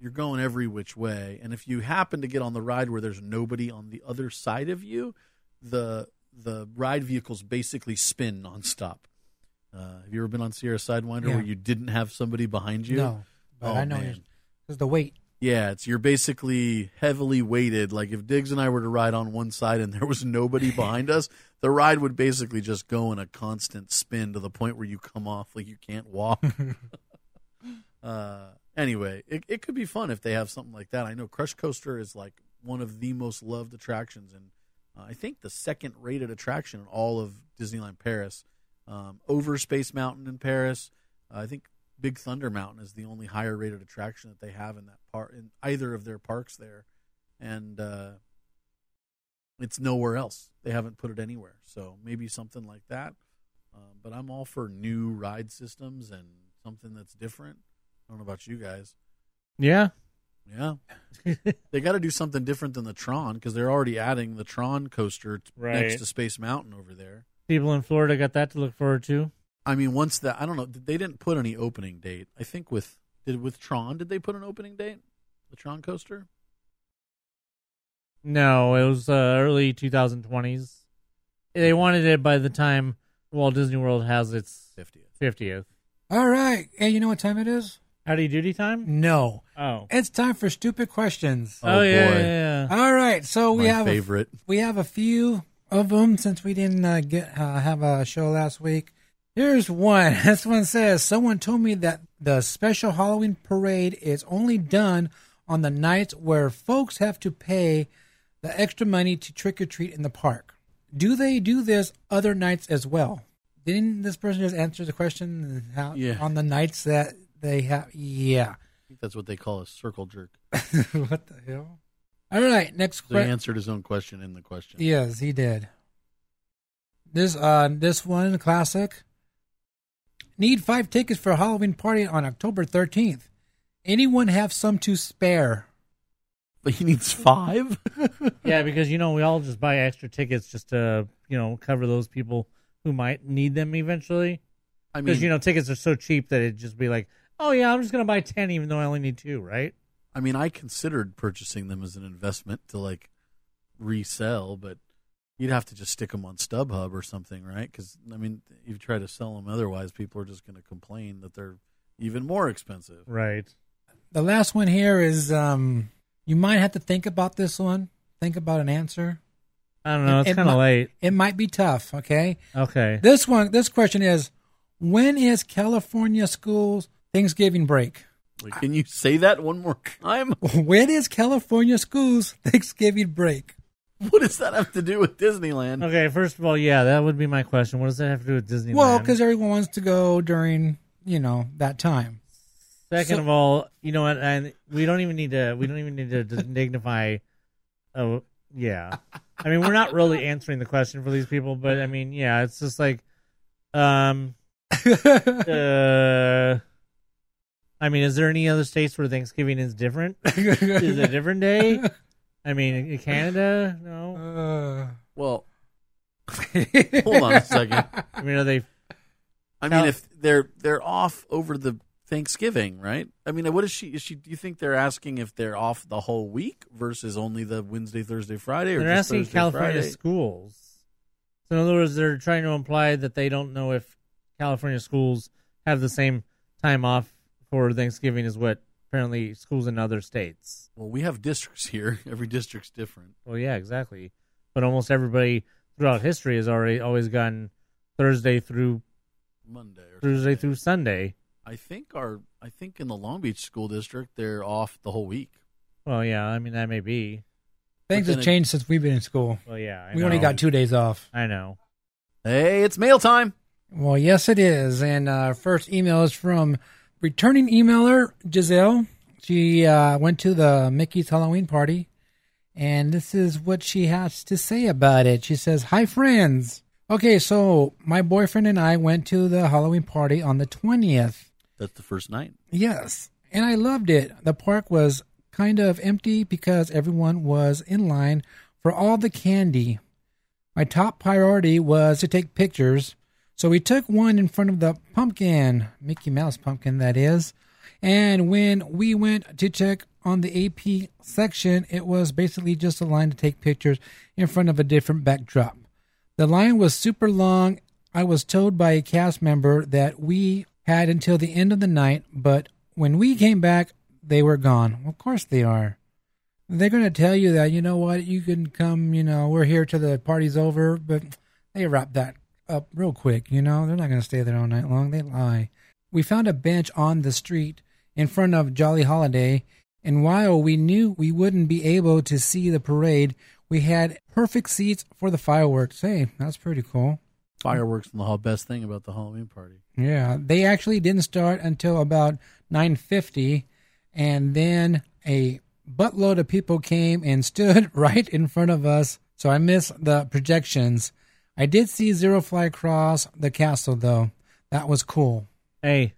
you're going every which way. And if you happen to get on the ride where there's nobody on the other side of you, the the ride vehicles basically spin nonstop. Uh, have you ever been on Sierra Sidewinder Yeah. where you didn't have somebody behind you? No, but Oh, I know because the weight. Yeah, it's you're basically heavily weighted. Like if Diggs and I were to ride on one side and there was nobody behind us, the ride would basically just go in a constant spin to the point where you come off like you can't walk. uh, anyway, it, it could be fun if they have something like that. I know Crush Coaster is like one of the most loved attractions, and uh, I think the second rated attraction in all of Disneyland Paris. Um, over Space Mountain in Paris, I think Big Thunder Mountain is the only higher rated attraction that they have in that part in either of their parks there, and uh, it's nowhere else. They haven't put it anywhere, so maybe something like that. Um, but I'm all for new ride systems and something that's different. I don't know about you guys. Yeah. Yeah, they got to do something different than the Tron because they're already adding the Tron coaster t- Right. next to Space Mountain over there. People in Florida got that to look forward to. I mean, once that I don't know, they didn't put any opening date. I think with did with Tron, did they put an opening date? The Tron coaster? No, it was uh, early 2020s. They wanted it by the time Walt Disney World has its 50th. 50th. All right, and you know what time it is? Howdy Doody time? No, Oh. it's time for stupid questions. Oh, yeah, boy. yeah, yeah. All right, so we My have a, favorite. we have a few of them since we didn't uh, get uh, have a show last week. Here's one. This one says someone told me that the special Halloween parade is only done on the nights where folks have to pay the extra money to trick or treat in the park. Do they do this other nights as well? Didn't this person just answer the question? How, Yeah. On the nights that they have, yeah. I think that's what they call a circle jerk. what the hell? All right, next So he answered his own question in the question. Yes, he did. This uh this one classic. Need five tickets for a Halloween party on October thirteenth. Anyone have some to spare? But he needs five? Yeah, because, you know, we all just buy extra tickets just to, you know, cover those people who might need them eventually. I Because, mean, you know, tickets are so cheap that it'd just be like, oh, yeah, I'm just going to buy 10 even though I only need two, right? I mean, I considered purchasing them as an investment to like resell, but you'd have to just stick them on StubHub or something, right? Because I mean, if you try to sell them otherwise, people are just going to complain that they're even more expensive. Right. The last one here is um you might have to think about this one. Think about an answer. I don't know. It's It kind of mi- late. It might be tough, okay? Okay. This one this question is when is California schools Thanksgiving break? Like, can you say that one more time? When is California schools Thanksgiving break? What does that have to do with Disneyland? Okay, first of all, yeah, that would be my question. What does that have to do with Disneyland? Well, because everyone wants to go during, you know, that time. Second So- of all, you know what? And we don't even need to. We don't even need to dignify. Oh, yeah. I mean, we're not really answering the question for these people, but I mean, yeah, it's just like, um, uh, I mean, is there any other states where Thanksgiving is different? is it a different day? I mean, in Canada, no. Uh, Well, hold on a second. I mean, are they? I mean, Now- if they're they're off over the Thanksgiving, right? I mean, what is she? Is she? Do you think they're asking if they're off the whole week versus only the Wednesday, Thursday, Friday, or They're just asking Thursday, California Friday? schools. So in other words, they're trying to imply that they don't know if California schools have the same time off for Thanksgiving as what apparently schools in other states. Well, we have districts here. Every district's different. Well, yeah, exactly. But almost everybody throughout history has already always gotten Thursday through Monday or Thursday Sunday. through Sunday. I think our I think in the Long Beach school district they're off the whole week. Well, yeah, I mean that may be. things But then have it- changed since we've been in school. Well, yeah, I we only got two days off. I know. Hey, it's mail time. Well, yes, it is. And uh, first email is from returning emailer Giselle. She uh, went to the Mickey's Halloween party, and this is what she has to say about it. She says, Hi, friends. Okay, so my boyfriend and I went to the Halloween party on the 20th. That's the first night. Yes, and I loved it. The park was kind of empty because everyone was in line for all the candy. My top priority was to take pictures, so we took one in front of the pumpkin, Mickey Mouse pumpkin, that is. And when we went to check on the AP section, it was basically just a line to take pictures in front of a different backdrop. The line was super long. I was told by a cast member that we had until the end of the night, but when we came back, they were gone. Of course they are. They're going to tell you that, you know what, you can come, you know, we're here till the party's over, but they wrap that up real quick, you know. They're not going to stay there all night long. They lie. We found a bench on the street in front of Jolly Holiday, and while we knew we wouldn't be able to see the parade, we had perfect seats for the fireworks. Hey, that's pretty cool. Fireworks and the whole best thing about the Halloween party. Yeah, they actually didn't start until about 9:50 and then a buttload of people came and stood right in front of us. So I missed the projections. I did see Zero fly across the castle though. That was cool. Hey,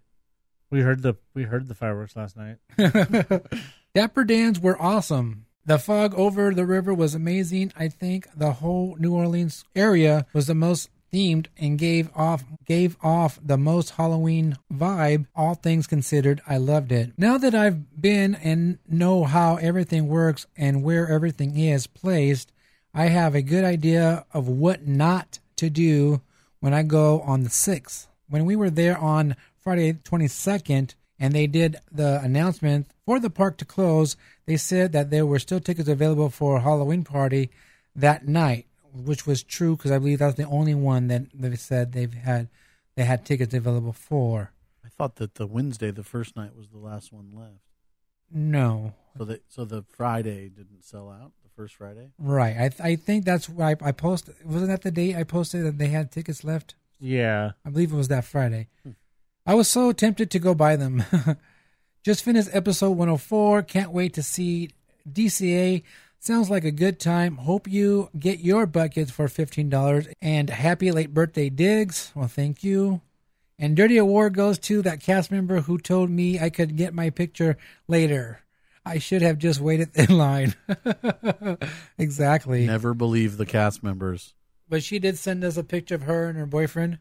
we heard the we heard the fireworks last night. Dapper Dans were awesome. The fog over the river was amazing. I think the whole New Orleans area was the most themed and gave off gave off the most Halloween vibe. All things considered, I loved it. Now that I've been and know how everything works and where everything is placed, I have a good idea of what not to do when I go on the 6th. When we were there on Friday 22nd and they did the announcement for the park to close, they said that there were still tickets available for a Halloween party that night which was true because I believe that's the only one that they said they've had they had tickets available for. I thought that the Wednesday, the first night, was the last one left. No, So the so the Friday didn't sell out. First Friday. right. I I think that's why I, I posted. Wasn't that the date I posted that they had tickets left? Yeah. I believe it was that Friday. I was so tempted to go buy them. Just finished episode 104. Can't wait to see DCA. Sounds like a good time. Hope you get your buckets for $15. And happy late birthday, Diggs. Well, thank you. And Dirty Award goes to that cast member who told me I could get my picture later. I should have just waited in line. exactly. Never believe the cast members. But she did send us a picture of her and her boyfriend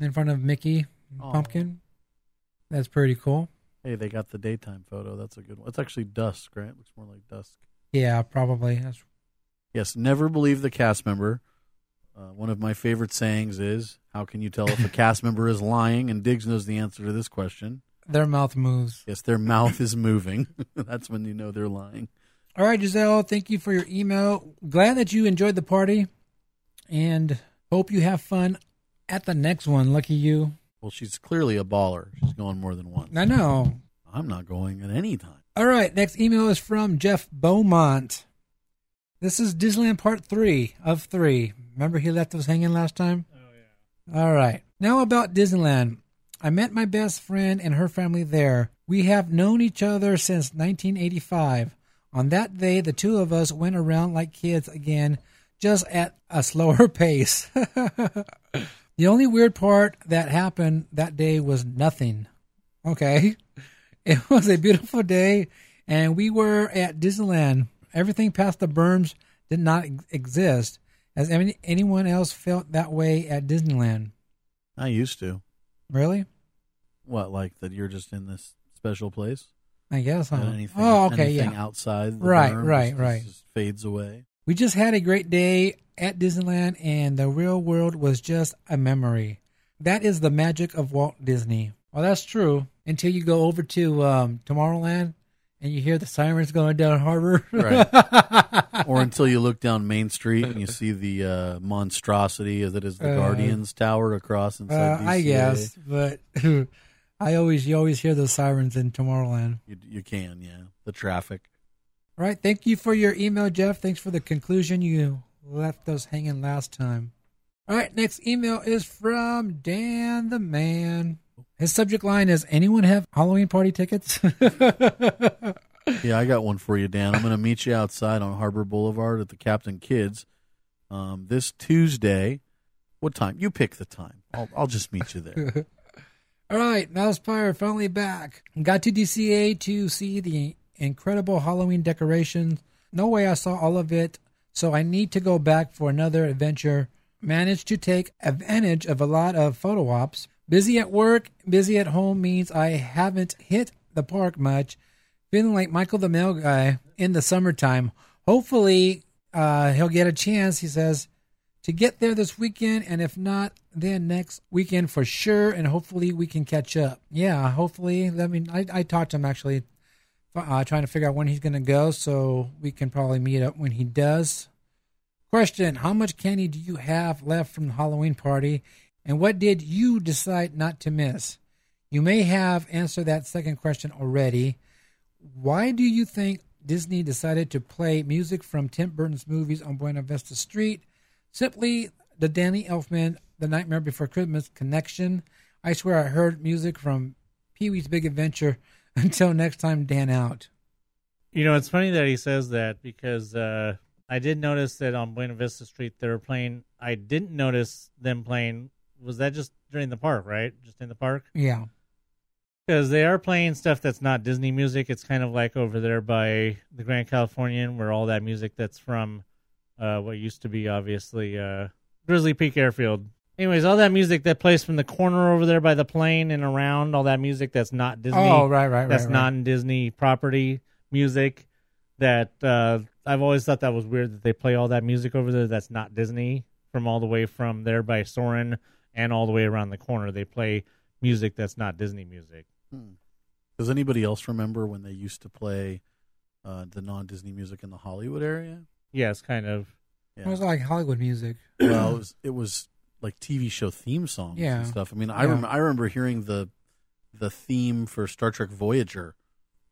in front of Mickey Aw. Pumpkin. That's pretty cool. Hey, they got the daytime photo. That's a good one. It's actually dusk, right? It looks more like dusk. Yeah, probably. That's Yes, never believe the cast member. Uh, one of my favorite sayings is, "How can you tell if a cast member is lying?" And Diggs knows the answer to this question. Their mouth moves. Yes, their mouth is moving. That's when you know they're lying. All right, Giselle, thank you for your email. Glad that you enjoyed the party and hope you have fun at the next one. Lucky you. Well, she's clearly a baller. She's going more than once. I know. I'm not going at any time. All right, next email is from Jeff Beaumont. This is Disneyland Part 3 of 3. Remember he left us hanging last time? Oh, yeah. All right. Now about Disneyland. I met my best friend and her family there. We have known each other since 1985. On that day, the two of us went around like kids again, just at a slower pace. the only weird part that happened that day was nothing. Okay. It was a beautiful day, and we were at Disneyland. Everything past the berms did not exist. Has any, anyone else felt that way at Disneyland? I used to. Really? What, like that? You're just in this special place? I guess. Huh? Anything, oh, okay, anything yeah. outside, the Right, right, just- right. just fades away. We just had a great day at Disneyland, and the real world was just a memory. That is the magic of Walt Disney. Well, that's true. Until you go over to um, Tomorrowland and you hear the sirens going down harbor. Right. or until you look down Main Street and you see the uh, monstrosity as it is the Uh, Guardians Tower across inside Uh, I guess, but I always you always hear those sirens in Tomorrowland. You, you can, yeah. The traffic. All right, thank you for your email, Jeff. Thanks for the conclusion. You left us hanging last time. All right, next email is from Dan the Man. His subject line is Anyone have Halloween party tickets? Yeah, I got one for you, Dan. I'm going to meet you outside on Harbor Boulevard at the Captain Kids um, this Tuesday. What time? You pick the time. I'll, I'll just meet you there. All right, Mousepire finally back. Got to DCA to see the incredible Halloween decorations. No way I saw all of it, so I need to go back for another adventure. Managed to take advantage of a lot of photo ops. Busy at work, busy at home means I haven't hit the park much. Feeling like Michael the Mail Guy in the summertime. Hopefully, uh, he'll get a chance, he says, to get there this weekend, and if not, then next weekend for sure, and hopefully we can catch up. Yeah, hopefully. I mean, I, I talked to him actually, uh, trying to figure out when he's going to go, so we can probably meet up when he does. Question How much candy do you have left from the Halloween party, and what did you decide not to miss? You may have answered that second question already. Why do you think Disney decided to play music from Tim Burton's movies on Buena Vista Street? Simply the Danny Elfman, The Nightmare Before Christmas connection. I swear I heard music from Pee Wee's Big Adventure. Until next time, Dan out. You know, it's funny that he says that because uh, I did notice that on Buena Vista Street they were playing. I didn't notice them playing. Was that just during the park, right? Just in the park? Yeah. Because they are playing stuff that's not Disney music. It's kind of like over there by the Grand Californian, where all that music that's from uh, what used to be obviously uh, Grizzly Peak Airfield. Anyways, all that music that plays from the corner over there by the plane and around, all that music that's not Disney. Oh, right, right, right, That's right. non Disney property music. That uh, I've always thought that was weird that they play all that music over there that's not Disney from all the way from there by Soarin' and all the way around the corner. They play music that's not Disney music. Does anybody else remember when they used to play uh, the non Disney music in the Hollywood area? Yes, kind of. It was like Hollywood music. well, it was, it was like TV show theme songs Yeah. and stuff. I mean, I Yeah. rem- I remember hearing the the theme for Star Trek Voyager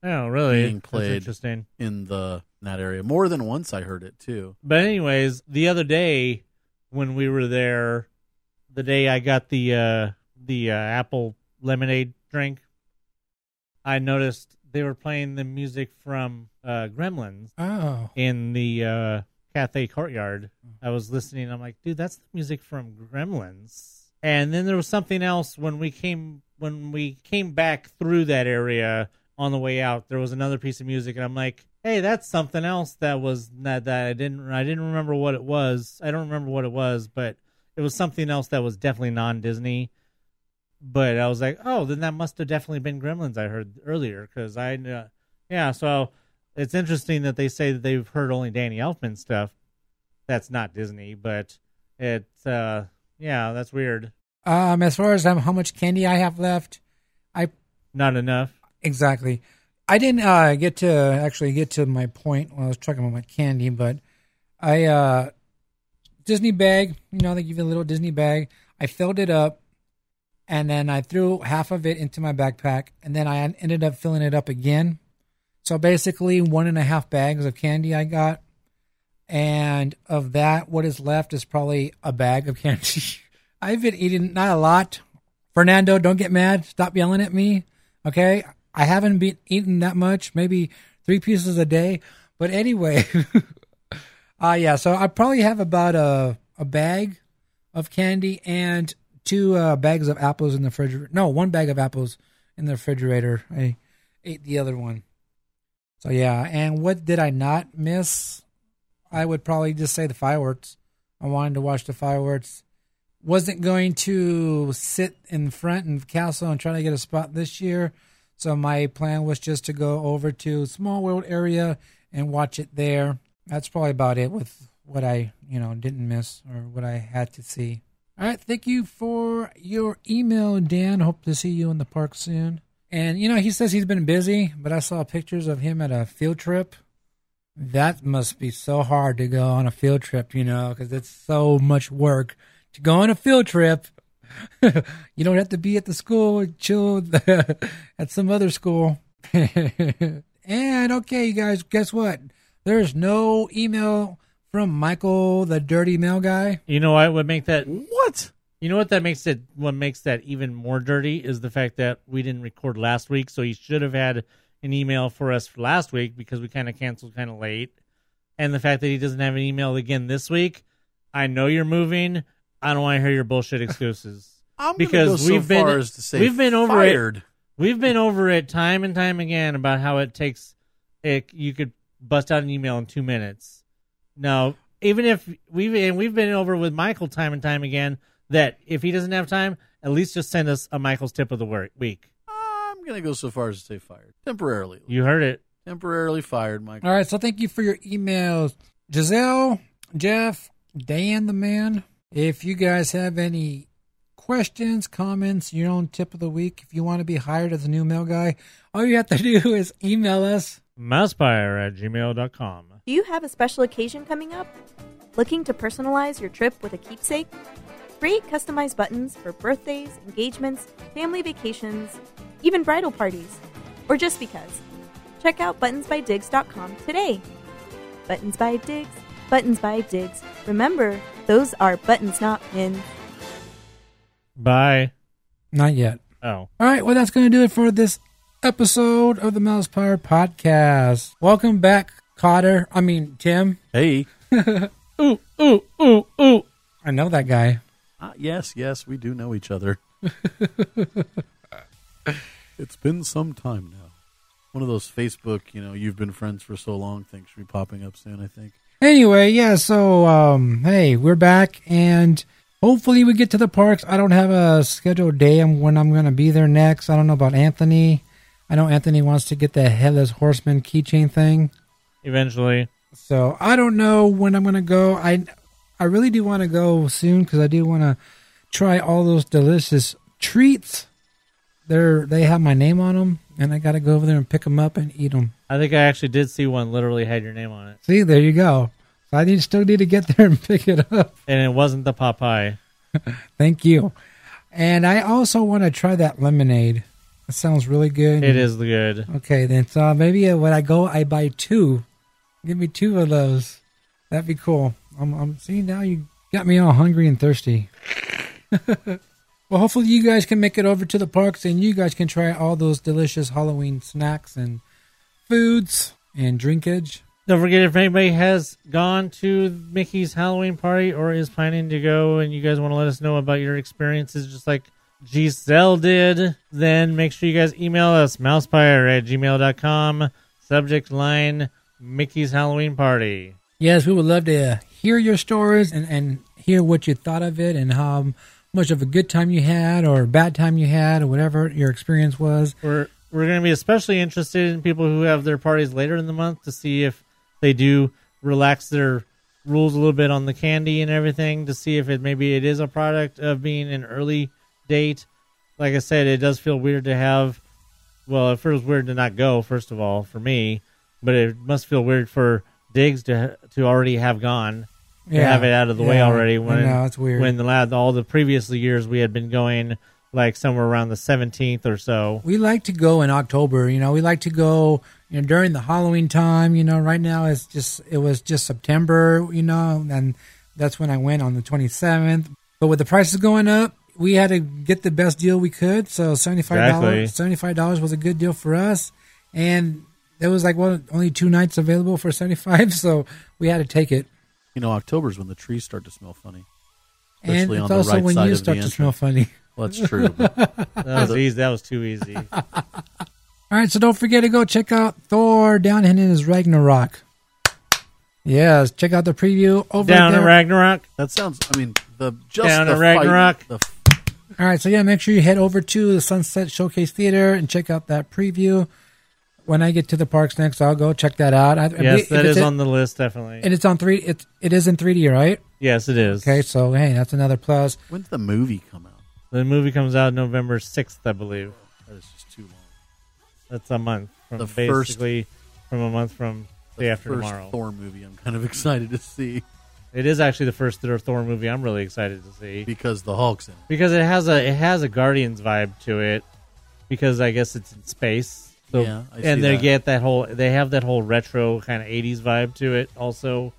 Oh, really? being That's played interesting. in the in that area more than once. I heard it too. But anyways, the other day when we were there, the day I got the uh, the uh, apple lemonade drink, I noticed they were playing the music from uh, Gremlins Oh. in the uh, Carthay Courtyard. I was listening. I'm like, dude, that's the music from Gremlins. And then there was something else when we came when we came back through that area on the way out. There was another piece of music, and I'm like, hey, that's something else that was that, that I didn't I didn't remember what it was. I don't remember what it was, but it was something else that was definitely non Disney. But I was like, oh, then that must have definitely been Gremlins I heard earlier because I, uh, yeah. So it's interesting that they say that they've heard only Danny Elfman stuff. That's not Disney, but it's uh, yeah, that's weird. Um, as far as um, how much candy I have left, I Not enough. exactly. I didn't uh, get to actually get to my point when I was talking about my candy, but I uh, Disney bag. You know, they give you a little Disney bag. I filled it up, and then I threw half of it into my backpack, and then I ended up filling it up again. So basically, one and a half bags of candy I got, and of that, what is left is probably a bag of candy. I've been eating not a lot. Fernando, don't get mad. Stop yelling at me. Okay, I haven't been eating that much. Maybe three pieces a day. But anyway, uh yeah. So I probably have about a a bag of candy and two uh, bags of apples in the refrigerator. No, one bag of apples in the refrigerator. I ate the other one. So yeah. And what did I not miss? I would probably just say the fireworks. I wanted to watch the fireworks wasn't going to sit in front in castle and try to get a spot this year. So my plan was just to go over to Small World area and watch it there. That's probably about it with what I, you know, didn't miss or what I had to see. All right, thank you for your email, Dan. Hope to see you in the park soon. And you know, he says he's been busy, but I saw pictures of him at a field trip. That must be so hard to go on a field trip, you know, because it's so much work to go on a field trip. you don't have to be at the school, chill at some other school. and okay, you guys, guess what? There's no email from Michael, the dirty mail guy. You know what would make that? What? You know what that makes it? What makes that even more dirty is the fact that we didn't record last week, so he should have had an email for us for last week because we kind of canceled kind of late, and the fact that he doesn't have an email again this week. I know you're moving. I don't want to hear your bullshit excuses. I'm Because gonna go so we've been- far as to say we've been over it. We've been over it time and time again about how it takes it you could bust out an email in two minutes. Now, even if we've and we've been over with Michael time and time again that if he doesn't have time, at least just send us a Michael's tip of the week. I'm gonna go so far as to say fired temporarily. You heard it. Temporarily fired, Michael. All right, so thank you for your emails, Giselle, Jeff, Dan, the man. If you guys have any questions, comments, your own tip of the week, if you want to be hired as a new mail guy, all you have to do is email us. Mousepire at gmail.com. Do you have a special occasion coming up? Looking to personalize your trip with a keepsake? Create customized buttons for birthdays, engagements, family vacations, even bridal parties, or just because. Check out buttonsbydiggs.com today. Buttons by Diggs, Buttons by Diggs. Remember, those are buttons, not pins. Bye. Not yet. Oh. All right, well, that's going to do it for this episode of the Mousepire Podcast. Welcome back, Cotter. I mean, Tim. Hey. Ooh, ooh, ooh, ooh. I know that guy. Uh, yes, yes, we do know each other. it's been some time now. One of those Facebook, you know, you've been friends for so long things should be popping up soon, I think. Anyway, yeah, so um hey, we're back and hopefully we get to the parks. I don't have a scheduled day when I'm going to be there next. I don't know about Anthony. I know Anthony wants to get the headless horseman keychain thing. Eventually. So, I don't know when I'm going to go. I I really do want to go soon cuz I do want to try all those delicious treats. They're they have my name on them and I got to go over there and pick them up and eat them. I think I actually did see one literally had your name on it. See, there you go. So I need, still need to get there and pick it up. And it wasn't the Popeye. Thank you. And I also want to try that lemonade. That sounds really good. It is good. Okay, then so maybe uh, when I go, I buy two. Give me two of those. That'd be cool. I'm, I'm see now you got me all hungry and thirsty. well, hopefully you guys can make it over to the parks and you guys can try all those delicious Halloween snacks and foods and drinkage. Don't forget if anybody has gone to Mickey's Halloween party or is planning to go and you guys want to let us know about your experiences just like Giselle did, then make sure you guys email us mousepire at gmail.com. Subject line Mickey's Halloween party. Yes, we would love to hear your stories and, and hear what you thought of it and how much of a good time you had or a bad time you had or whatever your experience was. We're we're going to be especially interested in people who have their parties later in the month to see if they do relax their rules a little bit on the candy and everything to see if it maybe it is a product of being an early date. Like I said, it does feel weird to have. Well, it feels weird to not go. First of all, for me, but it must feel weird for Diggs to to already have gone, to have it out of the way already. When know, it's weird. when the all the previous years we had been going like somewhere around the seventeenth or so. We like to go in October, you know, we like to go you know during the Halloween time, you know, right now it's just it was just September, you know, and that's when I went on the 27th. But with the prices going up, we had to get the best deal we could. So $75 Exactly. $75 was a good deal for us and there was like well, only two nights available for 75 so we had to take it. You know, October's when the trees start to smell funny. And it's on the also right when side you of the start to smell funny. Well, that's true. That was easy. That was too easy. All right, so don't forget to go check out Thor Down in his Ragnarok. Yes, check out the preview over Down there. at Ragnarok. that sounds. I mean, the just Down the at Ragnarok. Fight, the, All right, so yeah, make sure you head over to the Sunset Showcase Theater and check out that preview. When I get to the parks next, I'll go check that out. I, Yes, if that it's in- on the list, definitely. and it's on three. It it is in 3D, right? yes, it is. Okay, so hey, that's another plus. when's the movie come out? The movie comes out November 6th, I believe. Oh, that is just too long. That's a month from The first- basically from a month from The day after first tomorrow. Thor movie. I'm kind of excited to see It is actually the first Thor Thor movie I'm really excited to see because the Hulk's in it. because it has a it has a Guardians vibe to it because I guess it's in space. So, Yeah, I see and they that. get that whole they have that whole retro kind of 80s vibe to it also.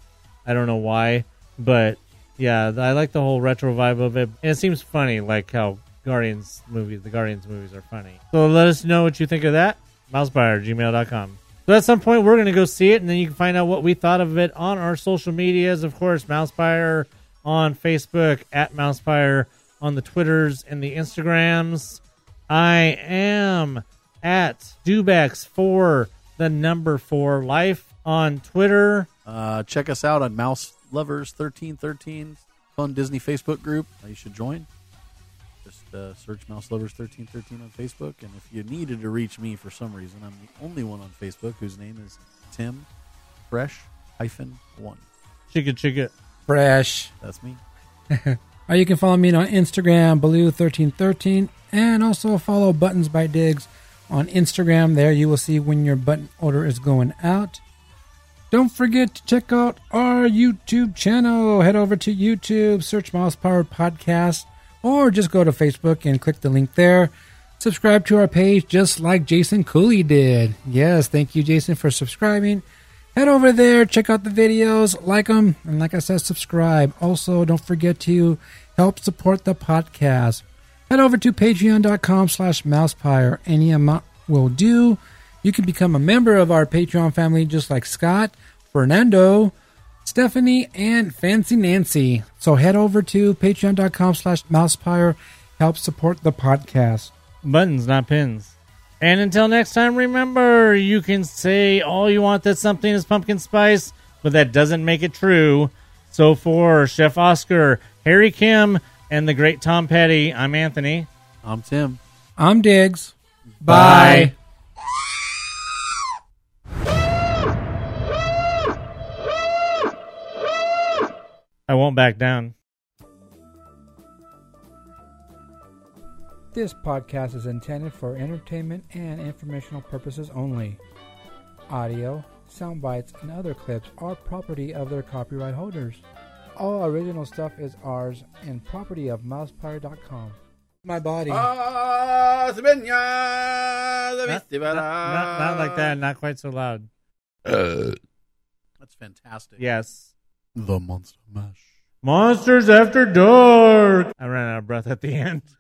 I don't know why, but yeah, I like the whole retro vibe of it. And it seems funny, like how Guardians movies, the Guardians movies are funny. So let us know what you think of that. Mousepire, gmail.com. So at some point, we're going to go see it, and then you can find out what we thought of it on our social medias. Of course, Mousepire on Facebook, at Mousepire on the Twitters and the Instagrams. I am at Dubex for the number four life on Twitter. Uh, check us out on Mouse Lovers thirteen thirteen, fun Disney Facebook group. You should join. Just uh, search Mouse Lovers thirteen thirteen on Facebook, and if you needed to reach me for some reason, I'm the only one on Facebook whose name is Tim Fresh hyphen one. Chicka chicka. Fresh. That's me. Or you can follow me on Instagram, Baloo1313, and also follow Buttons by Diggs on Instagram. There you will see when your button order is going out. Don't forget to check out our YouTube channel. Head over to YouTube, search Mouse Powered Podcast, or just go to Facebook and click the link there. Subscribe to our page just like Jason Cooley did. Yes, thank you, Jason, for subscribing. Head over there, check out the videos, like them, and like I said, subscribe. Also, don't forget to help support the podcast. Head over to patreon.com slash mousepire. Any amount will do. You can become a member of our Patreon family just like Scott, Fernando, Stephanie, and Fancy Nancy. So head over to patreon.com slash mousepire. Help support the podcast. Buttons, not pins. And until next time, remember you can say all you want that something is pumpkin spice, but that doesn't make it true. So for Chef Oscar, Harry Kim, and the great Tom Petty, I'm Anthony. I'm Tim. I'm Diggs. Bye. I won't back down. This podcast is intended for entertainment and informational purposes only. Audio, sound bites, and other clips are property of their copyright holders. All original stuff is ours and property of mousepire.com. My body. Ah, Not, not- not- not like that, not quite so loud. That's fantastic. Yes. The Monster Mash. Monsters After Dark. I ran out of breath at the end.